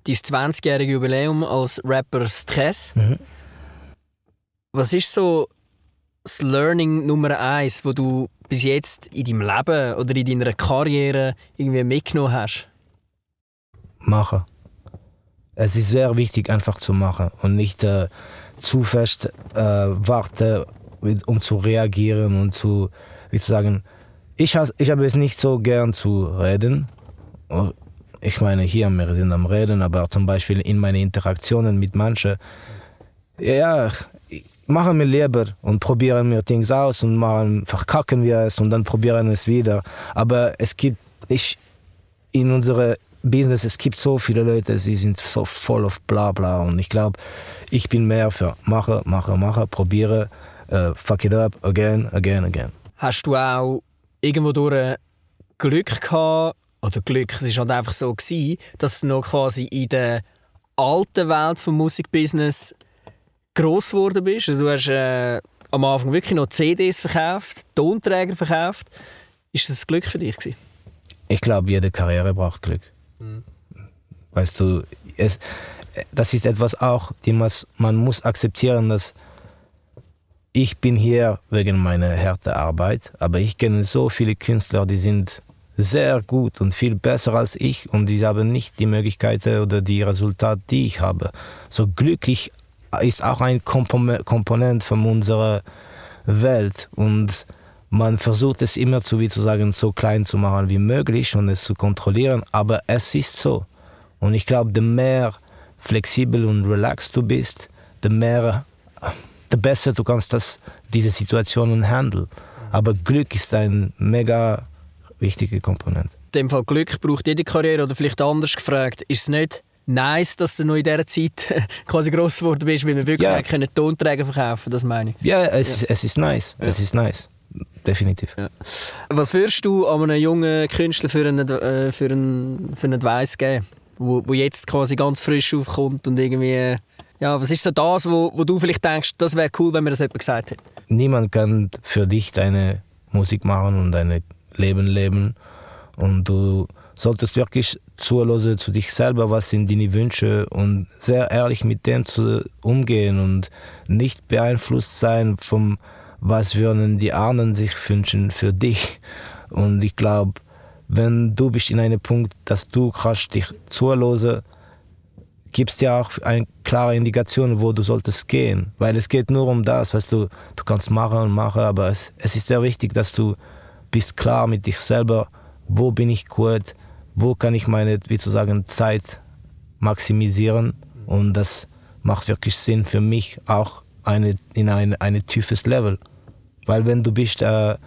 dein 20-jährige Jubiläum als Rapper Stress. Mhm. Was ist so das Learning Nummer eins, wo du bis jetzt in deinem Leben oder in deiner Karriere irgendwie mitgenommen hast? Machen. Es ist sehr wichtig, einfach zu machen und nicht äh, zu fest äh, warten, um zu reagieren und zu, wie zu sagen, ich, has, ich habe es nicht so gern zu reden. Ich meine, hier, wir sind am Reden, aber zum Beispiel in meinen Interaktionen mit manchen, ja, machen wir lieber und probieren wir Dinge aus und machen, verkacken wir es und dann probieren wir es wieder. Aber es gibt, ich, in unserer Business, es gibt so viele Leute, sie sind so voll auf bla bla und ich glaube, ich bin mehr für mache, mache, mache, probiere, äh, fuck it up, again, again, again. Hast du auch irgendwo durch Glück gehabt, oder Glück, es ist halt einfach so gewesen, dass du noch quasi in der alten Welt vom Musikbusiness gross geworden bist? Also du hast äh, am Anfang wirklich noch CDs verkauft, Tonträger verkauft. Ist das Glück für dich gewesen? Ich glaube, jede Karriere braucht Glück. Weißt du, es, das ist etwas auch, die man, man muss akzeptieren, dass ich bin hier wegen meiner harte Arbeit, aber ich kenne so viele Künstler, die sind sehr gut und viel besser als ich und die haben nicht die Möglichkeiten oder die Resultate, die ich habe. So glücklich ist auch ein Kompon- Komponent von unserer Welt und man versucht es immer zu, wie zu sagen, so klein zu machen wie möglich und es zu kontrollieren, aber es ist so. Und ich glaube, je mehr flexibel und relaxed du bist, je mehr, der Beste, du kannst das, diese Situationen handeln. Aber Glück ist ein mega wichtige Komponente. In dem Fall Glück braucht jede Karriere oder vielleicht anders gefragt, ist es nicht nice, dass du noch in dieser Zeit quasi gross geworden bist, weil wir wirklich Ja. können Tonträger verkaufen das meine ich. Ja, es, es ist nice. Es ist nice. Definitiv. Was würdest du an einem jungen Künstler für einen, äh, für einen, für einen Advice geben, wo, wo jetzt quasi ganz frisch aufkommt und irgendwie, ja, was ist so das, wo, wo du vielleicht denkst, das wäre cool, wenn mir das jemand gesagt hätte? Niemand kann für dich deine Musik machen und dein Leben leben. Und du solltest wirklich zuhören zu dich selber, was sind deine Wünsche und sehr ehrlich mit dem zu umgehen und nicht beeinflusst sein vom, was würden die anderen sich wünschen für dich. Und ich glaube, wenn du bist in einem Punkt, dass du kannst dich zuhören, gibst dir auch eine klare Indikation, wo du solltest gehen. Weil es geht nur um das, was du, du kannst machen und machen, aber es, es ist sehr wichtig, dass du bist klar mit dich selber, wo bin ich gut, wo kann ich meine, wie zu sagen, Zeit maximisieren und das macht wirklich Sinn für mich auch eine, in ein eine tiefes Level. Weil wenn du bist, äh,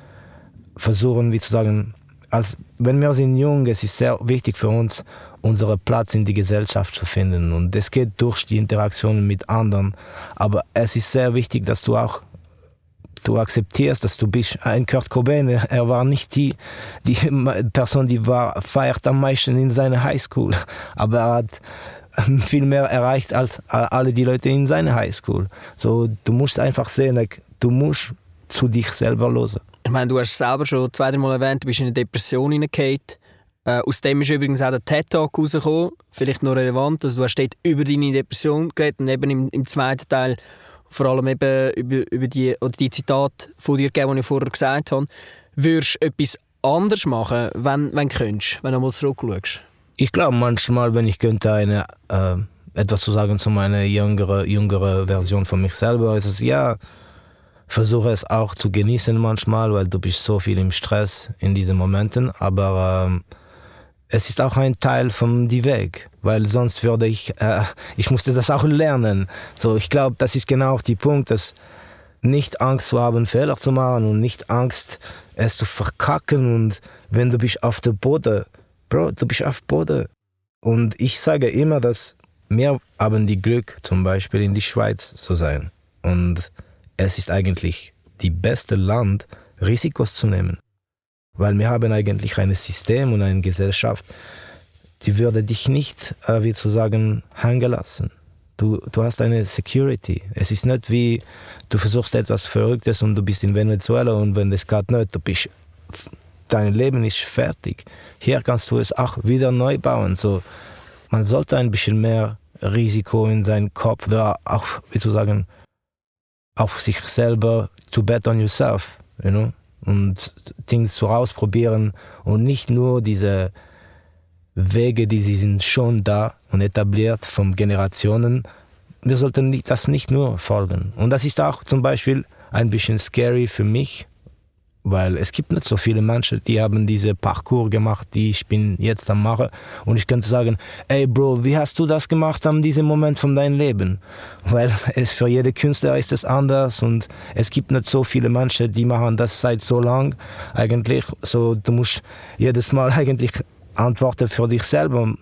versuchen, wie zu sagen, als, wenn wir sind jung, es ist sehr wichtig für uns, unseren Platz in die Gesellschaft zu finden. Und das geht durch die Interaktion mit anderen. Aber es ist sehr wichtig, dass du auch du akzeptierst, dass du bist ein Kurt Cobain. Er war nicht die, die Person, die war, feiert am meisten in seiner Highschool. Aber er hat viel mehr erreicht als alle die Leute in seiner Highschool. So, du musst einfach sehen, du musst zu dich selber losen. Ich meine, du hast selber schon zwei, drei Mal erwähnt, du bist in eine Depression hineingefallen. Äh, aus dem ist übrigens auch der TED-Talk rausgekommen, vielleicht noch relevant. Also du hast dort über deine Depression geredet und eben im, im zweiten Teil vor allem eben über, über die, oder die Zitate von dir gegeben, die ich vorher gesagt habe. Würdest du etwas anders machen, wenn, wenn du könntest, wenn du mal zurückschaust? Ich glaube manchmal, wenn ich könnte eine, äh, etwas zu sagen zu meiner jüngeren jüngere Version von mich selber, ist es ja, versuche es auch zu genießen manchmal, weil du bist so viel im Stress in diesen Momenten, aber ähm, es ist auch ein Teil von die Weg, weil sonst würde ich, äh, ich musste das auch lernen. So, ich glaube, das ist genau der Punkt, dass nicht Angst zu haben, Fehler zu machen und nicht Angst, es zu verkacken und wenn du bist auf der Boden, Bro, du bist auf Boden. Und ich sage immer, dass wir haben die Glück, zum Beispiel in die Schweiz zu sein. Und es ist eigentlich die beste Land, Risikos zu nehmen. Weil wir haben eigentlich ein System und eine Gesellschaft, die würde dich nicht, äh, wie zu sagen, hängen lassen. Du, du hast eine Security. Es ist nicht wie, du versuchst etwas Verrücktes und du bist in Venezuela und wenn das geht nicht, du bist, dein Leben ist fertig. Hier kannst du es auch wieder neu bauen. So, man sollte ein bisschen mehr Risiko in seinen Kopf, da auch, wie zu sagen, auf sich selber to bet on yourself, you know? Und Dinge zu ausprobieren und nicht nur diese Wege, die sie sind schon da und etabliert von Generationen. Wir sollten das nicht nur folgen. Und das ist auch zum Beispiel ein bisschen scary für mich, weil es gibt nicht so viele Menschen, die haben diese Parcours gemacht, die ich bin jetzt am machen. Und ich könnte sagen, ey Bro, wie hast du das gemacht an diesem Moment von deinem Leben? Weil es für jeden Künstler ist es anders und es gibt nicht so viele Menschen, die machen das seit so lang eigentlich. So, du musst jedes Mal eigentlich Antworten für dich selber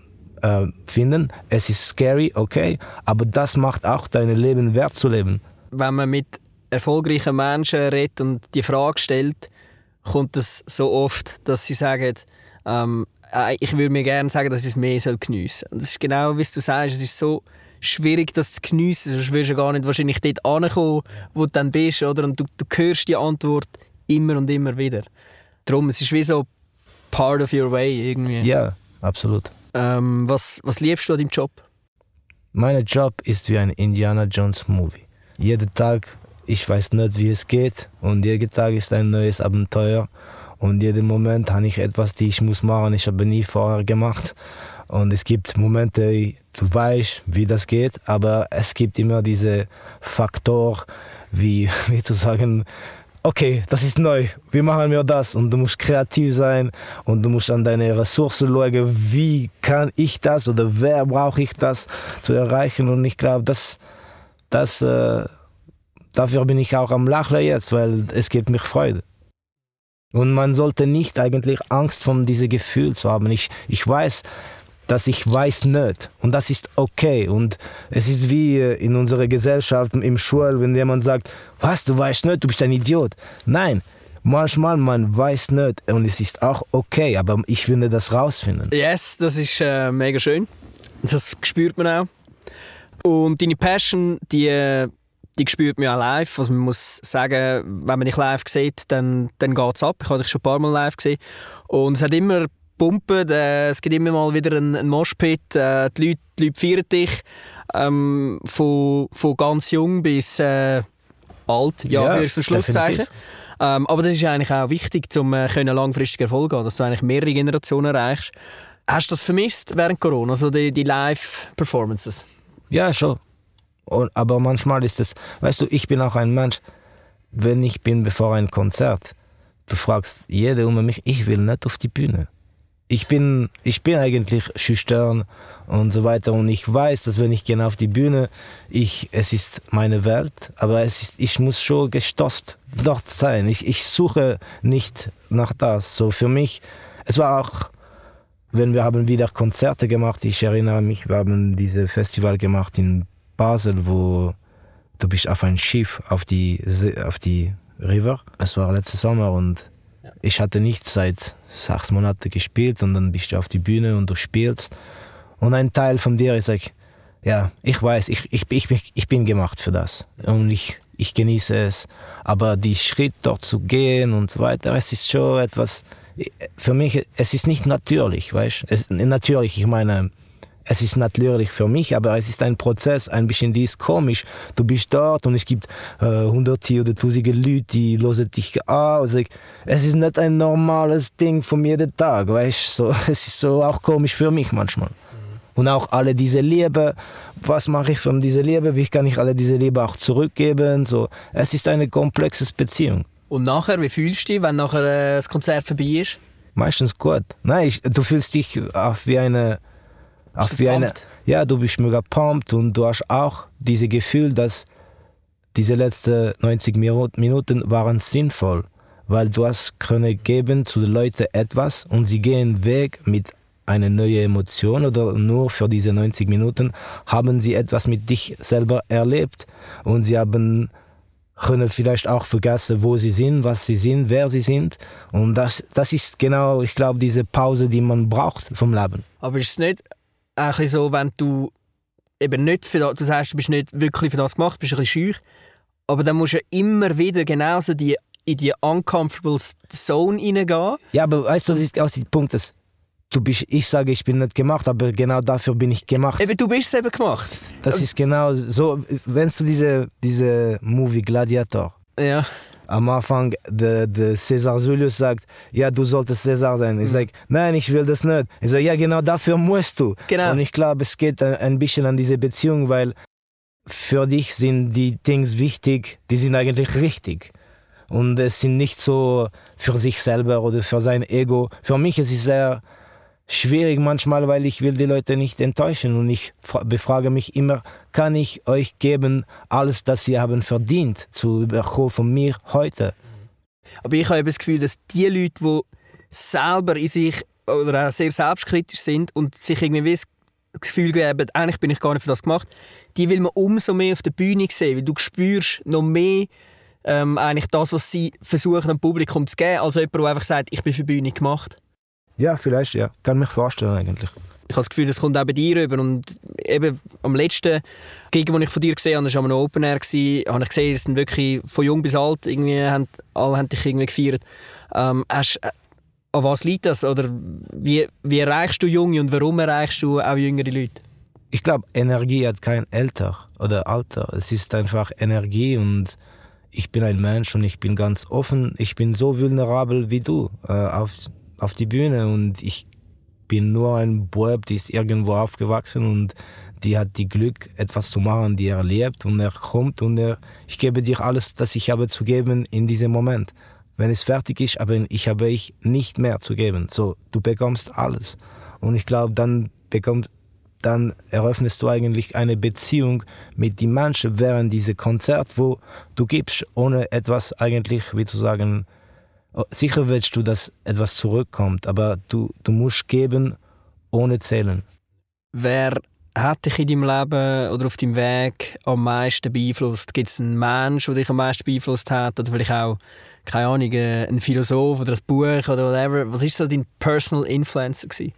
äh, finden. Es ist scary, okay, aber das macht auch dein Leben wert zu leben. Wenn man mit erfolgreichen Menschen redet und die Frage stellt, kommt es so oft, dass sie sagen, ähm, äh, ich würde mir gerne sagen, dass ich es mehr geniessen soll. Das ist genau, wie du sagst, es ist so schwierig, das zu geniessen, sonst wirst du gar nicht wahrscheinlich dort ankommen, wo du dann bist, oder? Und du, du hörst die Antwort immer und immer wieder. Darum, es ist wie so part of your way irgendwie. Ja, absolut. Ähm, was, was liebst du an deinem Job? Mein Job ist wie ein Indiana Jones Movie. Jeden Tag, ich weiß nicht, wie es geht und jeden Tag ist ein neues Abenteuer und jeden Moment habe ich etwas, die ich muss machen. Ich habe nie vorher gemacht und es gibt Momente, du weißt, wie das geht, aber es gibt immer diese Faktor, wie, wie zu sagen, okay, das ist neu, wie machen wir das? Und du musst kreativ sein und du musst an deine Ressourcen schauen, wie kann ich das oder wer brauche ich das zu erreichen? Und ich glaube, das, das, äh, dafür bin ich auch am Lachen jetzt, weil es gibt mich Freude. Und man sollte nicht eigentlich Angst von diesem Gefühl zu haben. Ich, ich weiß, dass ich weiß nicht. Und das ist okay. Und es ist wie äh, in unserer Gesellschaft, im Schul, wenn jemand sagt, was, du weißt nicht, du bist ein Idiot. Nein, manchmal man weiß nicht und es ist auch okay, aber ich finde das rausfinden. Yes, das ist äh, mega schön. Das spürt man auch. Und deine Passion, die, äh, die spürt man auch live. Also man muss sagen, wenn man dich live sieht, dann, dann geht es ab. Ich habe dich schon ein paar Mal live gesehen. Und es hat immer Pumpen, äh, es gibt immer mal wieder einen, einen Moshpit. Äh, die, Leute, die Leute feiern dich. Ähm, von, von ganz jung bis äh, alt, ja, Ja, ich so Schlusszeichen. Ähm, aber das ist eigentlich auch wichtig, um äh, können langfristig Erfolg zu haben, dass du eigentlich mehrere Generationen erreichst. Hast du das vermisst während Corona, also die, die Live-Performances? Ja, schon. Aber manchmal ist es, weißt du, ich bin auch ein Mensch, wenn ich bin bevor ein Konzert, du fragst jeder um mich, ich will nicht auf die Bühne. Ich bin, ich bin eigentlich schüchtern und so weiter und ich weiß, dass wenn ich gehe auf die Bühne, ich, es ist meine Welt, aber es ist, ich muss schon gestoßt dort sein. Ich, ich suche nicht nach das. So für mich, es war auch, wenn wir haben wieder Konzerte gemacht, ich erinnere mich, wir haben diese Festival gemacht in Basel, wo du bist auf ein Schiff auf die auf die River. Es war letztes Sommer und ich hatte nicht seit sechs Monaten gespielt und dann bist du auf die Bühne und du spielst. Und ein Teil von dir ist like, ja, ich weiß, ich, ich, ich, bin- ich bin gemacht für das. Und ich, ich genieße es, aber die Schritt dort zu gehen und so weiter, es ist schon etwas, für mich, es ist nicht natürlich, weißt es Natürlich, ich meine, es ist natürlich für mich, aber es ist ein Prozess, ein bisschen dies komisch. Du bist dort und es gibt äh, hunderte oder tausende Leute, die hören dich. Also, es ist nicht ein normales Ding von jedem Tag, weißt so, Es ist so auch komisch für mich manchmal. Und auch alle diese Liebe, was mache ich von dieser Liebe, wie kann ich alle diese Liebe auch zurückgeben? So, es ist eine komplexe Beziehung. Und nachher, wie fühlst du dich, wenn nachher äh, das Konzert vorbei ist? Meistens gut. Nein, ich, du fühlst dich auch wie eine, Bist wie eine, ja, du bist mega pumped und du hast auch dieses Gefühl, dass diese letzten 90 Minu- Minuten waren sinnvoll, weil du hast können geben zu den Leuten etwas und sie gehen weg mit einer neuen Emotion oder nur für diese 90 Minuten haben sie etwas mit dich selber erlebt und sie haben können vielleicht auch vergessen, wo sie sind, was sie sind, wer sie sind. Und das, das ist genau, ich glaube, diese Pause, die man braucht vom Leben. Aber ist es nicht ein bisschen so, wenn du eben nicht für das, du sagst, du bist nicht wirklich für das gemacht, bist ein bisschen schüch, aber dann musst du ja immer wieder genauso die, in die uncomfortable Zone reingehen. Ja, aber weißt du, das ist auch der Punkt, dass du bist, ich sage, ich bin nicht gemacht, aber genau dafür bin ich gemacht. Eben, du bist es eben gemacht. Das ist genau so, wenn du diese, diese Movie Gladiator, Ja. Am Anfang der, der Cäsar Julius sagt, ja, du solltest Cäsar sein. Ich sage, nein, ich will das nicht. Ich sage, ja, genau dafür musst du. Genau. Und ich glaube, es geht ein- ein bisschen an diese Beziehung, weil für dich sind die Dinge wichtig, die sind eigentlich richtig. Und es sind nicht so für sich selber oder für sein Ego. Für mich ist es sehr schwierig manchmal, weil ich will die Leute nicht enttäuschen und ich fra- befrage mich immer, kann ich euch geben alles, das sie haben verdient zu bekommen von mir heute? Aber ich habe das Gefühl, dass die Leute, die selber in sich oder auch sehr selbstkritisch sind und sich irgendwie das Gefühl geben, eigentlich bin ich gar nicht für das gemacht, die will man umso mehr auf der Bühne sehen, weil du spürst noch mehr ähm, eigentlich das, was sie versuchen am Publikum zu geben, als jemand, der einfach sagt, ich bin für die Bühne gemacht. Ja, vielleicht, ja. Kann mich vorstellen eigentlich. Ich habe das Gefühl, das kommt auch bei dir rüber. Und eben am letzten Gig, den ich von dir gesehen habe, das war an einem Open Air, habe ich gesehen, es sind wirklich von jung bis alt, irgendwie haben, alle haben dich irgendwie gefeiert. Ähm, hast, äh, an was liegt das? Oder wie, wie erreichst du Junge und warum erreichst du auch jüngere Leute? Ich glaube, Energie hat kein Alter oder Alter. Es ist einfach Energie und ich bin ein Mensch und ich bin ganz offen. Ich bin so vulnerabel wie du äh, auf, auf die Bühne und ich bin nur ein Bub, die ist irgendwo aufgewachsen und die hat die Glück, etwas zu machen, die er lebt und er kommt und er, ich gebe dir alles, das ich habe zu geben in diesem Moment. Wenn es fertig ist, aber ich habe ich nicht mehr zu geben. So, du bekommst alles. Und ich glaube, dann bekommt dann eröffnest du eigentlich eine Beziehung mit den Menschen während dieses Konzert, wo du gibst, ohne etwas eigentlich, wie zu sagen, sicher willst du, dass etwas zurückkommt, aber du, du musst geben, ohne zählen. Wer hat dich in deinem Leben oder auf deinem Weg am meisten beeinflusst? Gibt es einen Menschen, der dich am meisten beeinflusst hat? Oder vielleicht auch, keine Ahnung, äh, ein Philosoph oder ein Buch oder whatever? Was ist so dein Personal Influencer gewesen?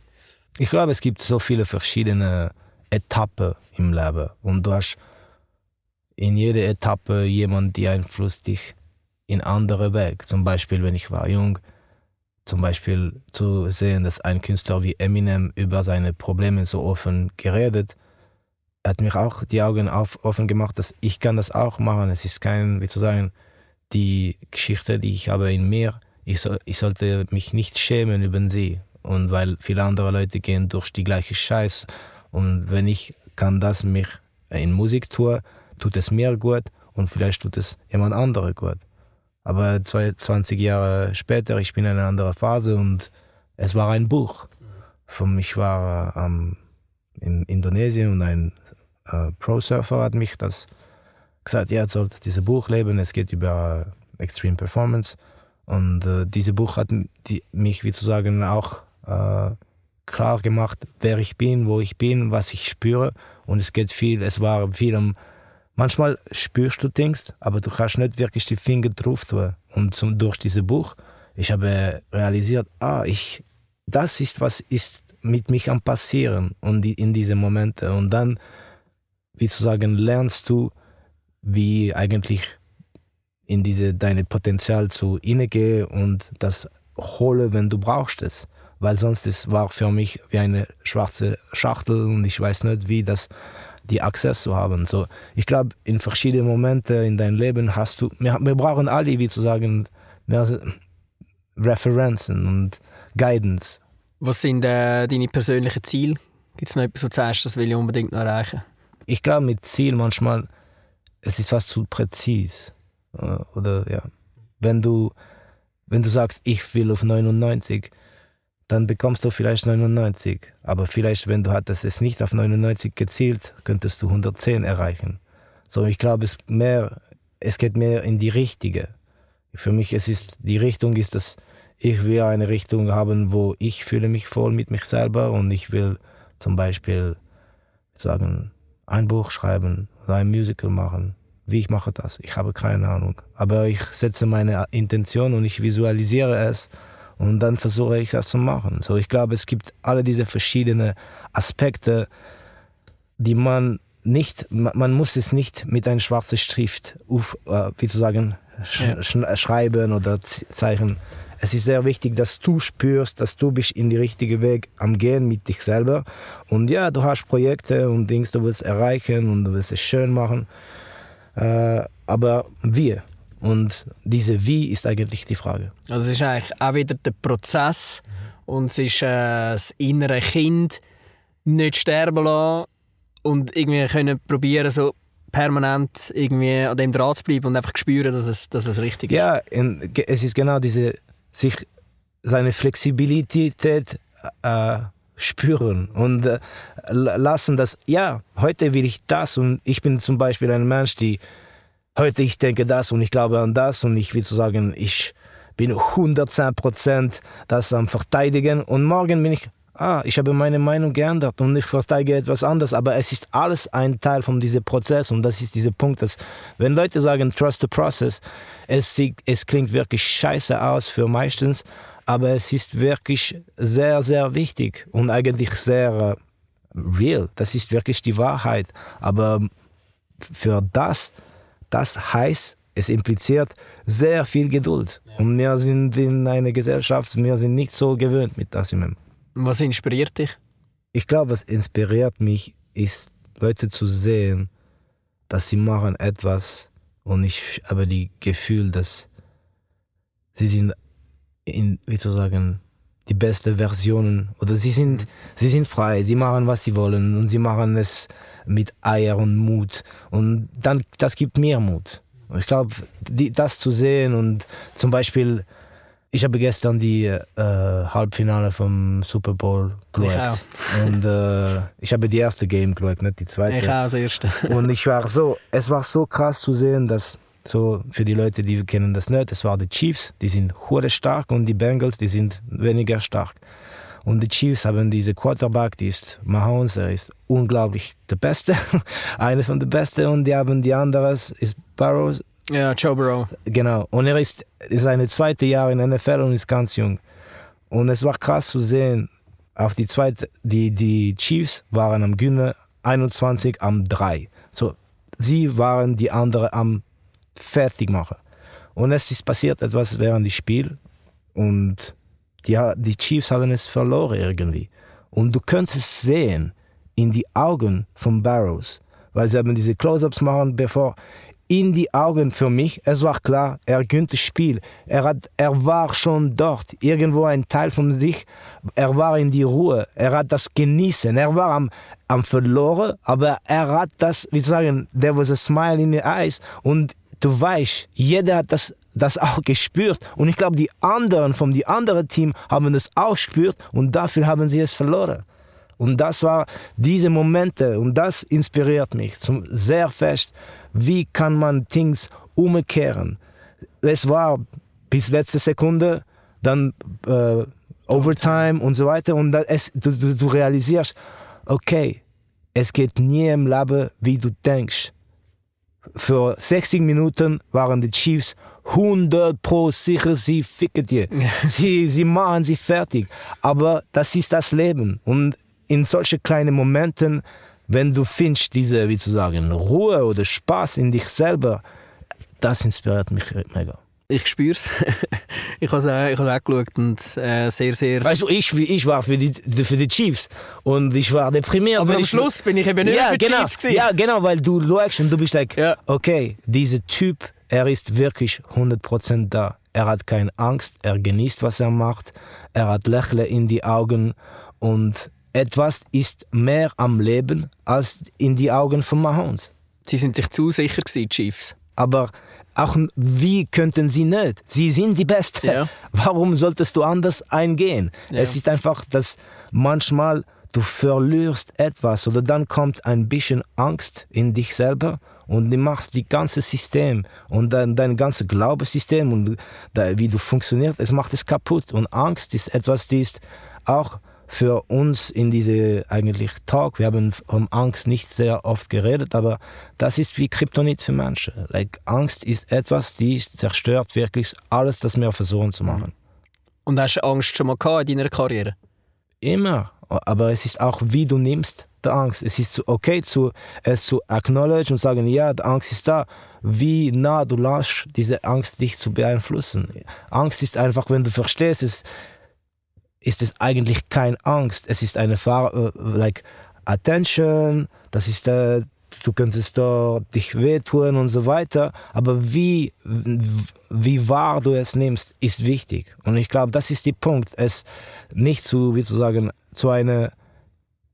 Ich glaube, es gibt so viele verschiedene Etappen im Leben und du hast in jeder Etappe jemanden, der einflusst dich in andere Weg. Zum Beispiel, wenn ich war jung, zum Beispiel zu sehen, dass ein Künstler wie Eminem über seine Probleme so offen geredet, hat mich auch die Augen auf, offen gemacht, dass ich kann das auch machen. Es ist kein, wie zu sagen, die Geschichte, die ich habe in mir, ich, so, ich sollte mich nicht schämen über sie. Und weil viele andere Leute gehen durch die gleiche Scheiß. Und wenn ich kann das mich in Musik tue, tut es mir gut und vielleicht tut es jemand andere gut. Aber 20 Jahre später, ich bin in einer anderen Phase und es war ein Buch. Von ich war ähm, in Indonesien und ein äh, Pro-Surfer hat mich das gesagt, ja, du solltest dieses Buch leben, es geht über äh, Extreme Performance. Und äh, dieses Buch hat die, mich, wie zu sagen, auch äh, klar gemacht, wer ich bin, wo ich bin, was ich spüre. Und es geht viel, es war viel um manchmal spürst du Dinge, aber du kannst nicht wirklich die Finger drauf tun. Und zum, durch dieses Buch, ich habe realisiert, ah, ich, das ist, was ist mit mich am passieren und die, in diese Momente. Und dann, wie zu sagen, lernst du, wie eigentlich in diese deine Potenzial zu innegehen und das hole, wenn du brauchst es. Weil sonst es war für mich wie eine schwarze Schachtel und ich weiß nicht, wie das die Access zu haben. So, ich glaube, in verschiedenen Momenten in deinem Leben hast du, wir, wir brauchen alle, wie zu sagen, mehr Referenzen und Guidance. Was sind äh, deine persönlichen Ziele? Gibt es noch etwas, du sagst, das will ich unbedingt noch erreichen? Ich glaube, mit Ziel manchmal, es ist fast zu präzise. Äh, oder ja, wenn du, wenn du sagst, ich will auf 99, dann bekommst du vielleicht 99. Aber vielleicht, wenn du hattest es nicht auf 99 gezielt, könntest du 110 erreichen. So, ich glaube, es mehr, es geht mehr in die richtige. Für mich es ist die Richtung ist, dass ich will eine Richtung haben, wo ich fühle mich voll mit mich selber und ich will zum Beispiel sagen ein Buch schreiben ein Musical machen. Wie ich mache das? Ich habe keine Ahnung. Aber ich setze meine Intention und ich visualisiere es und dann versuche ich das zu machen. So, ich glaube, es gibt alle diese verschiedenen Aspekte, die man nicht, man muss es nicht mit einer schwarzen Schrift, auf, äh, wie zu sagen, sch ja. schreiben oder zeichnen. Es ist sehr wichtig, dass du spürst, dass du bist in die richtige Weg am Gehen mit dich selber. Und ja, du hast Projekte und Dinge, du willst erreichen und du willst es schön machen. Äh, aber wir, und diese Wie ist eigentlich die Frage. Also es ist eigentlich auch wieder der Prozess und es ist äh, das innere Kind nicht sterben lassen und irgendwie können probieren so permanent irgendwie an dem Draht zu bleiben und einfach spüren, dass es, dass es richtig ist. Ja, es ist genau diese sich seine Flexibilität äh, spüren und äh, lassen, dass ja heute will ich das und ich bin zum Beispiel ein Mensch, die heute ich denke das und ich glaube an das und ich will zu sagen, ich bin 110% das am Verteidigen und morgen bin ich, ah, ich habe meine Meinung geändert und ich verteidige etwas anderes, aber es ist alles ein Teil von diesem Prozess und das ist dieser Punkt, dass wenn Leute sagen, trust the process, es, es klingt wirklich scheiße aus für meistens, aber es ist wirklich sehr, sehr wichtig und eigentlich sehr äh, real. Das ist wirklich die Wahrheit. Aber für das das heißt, es impliziert sehr viel Geduld. Ja. Und wir sind in einer Gesellschaft, wir sind nicht so gewöhnt mit das. Was inspiriert dich? Ich glaube, was inspiriert mich, ist, Leute zu sehen, dass sie machen etwas und ich habe die Gefühl, dass sie sind in, wie zu sagen, die beste Versionen oder sie sind, mhm. sie sind frei, sie machen, was sie wollen und sie machen es mit Eier und Mut. Und dann, das gibt mehr Mut. Ich glaube, das zu sehen und zum Beispiel Ich habe gestern die äh, Halbfinale vom Super Bowl geschaut. Ich auch. Und äh, ich habe die erste Game geschaut, nicht die zweite. Ich auch das erste. Und ich war so, es war so krass zu sehen, dass so für die Leute, die kennen das nicht, es waren die Chiefs, die sind hure stark und die Bengals, die sind weniger stark. Und die Chiefs haben diese Quarterback, die ist Mahomes, er ist unglaublich der Beste, einer von den Besten. Und die haben die andere, ist Burrow, Ja, Joe Burrow. Genau. Und er ist, ist seine zweite Jahr in der NFL und ist ganz jung. Und es war krass zu sehen, auf die zweite, die, die Chiefs waren am Güne 21 am 3. So, sie waren die andere am Fertigmachen. Und es ist passiert etwas während des Spiels und die, die Chiefs haben es verloren irgendwie. Und du könntest sehen in die Augen von Barrows, weil sie haben diese Close-ups machen, bevor in die Augen für mich, es war klar, er gönnt das Spiel. Er, hat, er war schon dort, irgendwo ein Teil von sich. Er war in die Ruhe, er hat das genießen. Er war am, am verloren, aber er hat das, wie zu sagen, there was a smile in the eyes. Und du weißt, jeder hat das, das auch gespürt. Und ich glaube, die anderen vom die anderen Team haben es auch gespürt und dafür haben sie es verloren. Und das war diese Momente und das inspiriert mich zum sehr fest. Wie kann man Things umkehren? Es war bis letzte Sekunde, dann äh, Overtime und so weiter und es, du, du, du realisierst, okay, es geht nie im Leben, wie du denkst. Für 60 Minuten waren die Chiefs 100 pro sicher, sie ficken dir. Sie, sie machen sie fertig. Aber das ist das Leben. Und in solche kleinen Momenten, wenn du findest diese, wie zu sagen, Ruhe oder Spaß in dich selber, das inspiriert mich mega. Ich spüre es. ich habe es auch, ich auch geschaut und äh, sehr, sehr... Weißt du, ich, ich war für die, für die Chiefs und ich war deprimiert. Aber am ich- Schluss bin ich eben nicht ja, für die genau, Chiefs gewesen. Ja, genau, weil du schaust und du bist like, Ja. okay, dieser Typ, er ist wirklich 100% da. Er hat keine Angst, er genießt, was er macht, er hat Lächeln in die Augen und etwas ist mehr am Leben als in die Augen von Mahomes. Sie sind sich zu sicher gewesen, Chiefs. Aber auch wie könnten sie nicht? Sie sind die Besten. Ja. Warum solltest du anders eingehen? Ja. Es ist einfach, dass manchmal du verlierst etwas oder dann kommt ein bisschen Angst in dich selber und du machst die ganze System und dein, dein ganzes Glaubenssystem und da, wie du funktionierst, es macht es kaputt. Und Angst ist etwas, die ist auch für uns in diese eigentlich Talk, wir haben um Angst nicht sehr oft geredet, aber das ist wie Kryptonit für Menschen. Like, Angst ist etwas, die zerstört wirklich alles, das wir versuchen zu machen. Und hast du Angst schon mal gehabt in deiner Karriere? Immer. Aber es ist auch, wie du nimmst die Angst. Es ist okay, zu, es zu acknowledge und sagen, ja, die Angst ist da. Wie nah du lässt diese Angst dich zu beeinflussen. Angst ist einfach, wenn du verstehst, es ist es eigentlich keine Angst. Es ist eine Fahr äh, like Attention, das ist äh, du könntest da dich wehtun und so weiter. Aber wie, wie wahr du es nimmst, ist wichtig. Und ich glaube, das ist der Punkt, es nicht zu, wie zu sagen, zu einer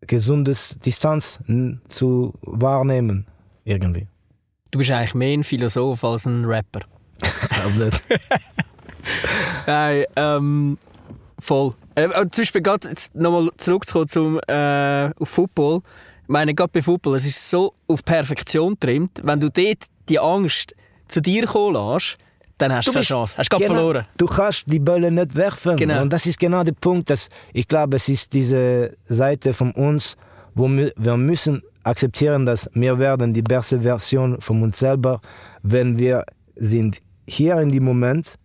gesundes Distanz zu wahrnehmen. Irgendwie. Du bist eigentlich mehr ein Philosoph als ein Rapper. Ich glaube nicht. Nein, ähm, voll. Äh, äh, zum Beispiel gerade nochmal zurückzukommen zum, äh, auf Football. Ich meine, gerade bei Football, es ist so auf Perfektion getrimmt. Wenn du dort die Angst zu dir kommen lässt, dann hast du, keine Chance. Hast du Genau. verloren. Du kannst die Bälle nicht werfen. Genau. Und das ist genau der Punkt, dass ich glaube, es ist diese Seite von uns, wo wir, müssen akzeptieren, dass wir werden die beste Version von uns selber, wenn wir sind hier in dem Moment,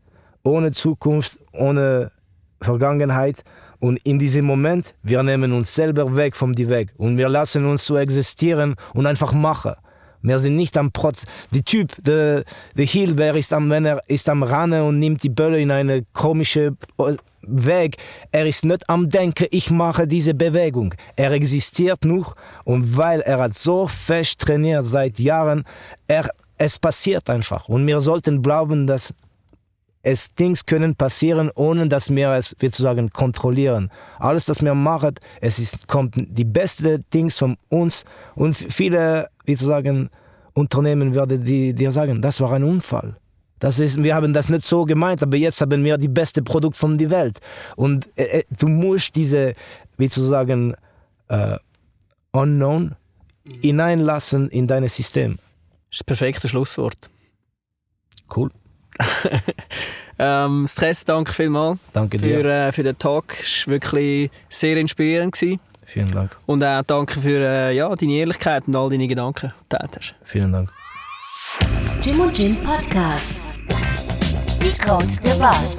ohne Zukunft, ohne Vergangenheit und in diesem Moment, wir nehmen uns selber weg vom Weg und wir lassen uns so existieren und einfach machen. Wir sind nicht am Protz. Der Typ, der, der Hill, wer ist am, wenn er ist am Rennen und nimmt die Bälle in eine komische Weg, er ist nicht am Denken, ich mache diese Bewegung. Er existiert nur und weil er hat so fest trainiert seit Jahren, er, es passiert einfach. Und wir sollten glauben, dass es Dings können passieren, ohne dass wir es, wie zu sagen, kontrollieren. Alles, was wir machen, es ist, kommt die beste Dings von uns und viele, wie zu sagen, Unternehmen werden die dir sagen, das war ein Unfall. Das ist, wir haben das nicht so gemeint, aber jetzt haben wir die beste Produkt von der Welt. Und äh, äh, du musst diese, wie zu sagen, äh, Unknown hineinlassen in dein System. Das ist das perfekte Schlusswort. Cool. Ähm, Stress, danke vielmals Danke für, dir. äh, für den Talk. Es war wirklich sehr inspirierend. Gewesen. Vielen Dank. Und auch danke für äh, ja, deine Ehrlichkeit und all deine Gedanken, die du hast. Vielen Dank. Jim und Jim Podcast. Decode the Bus.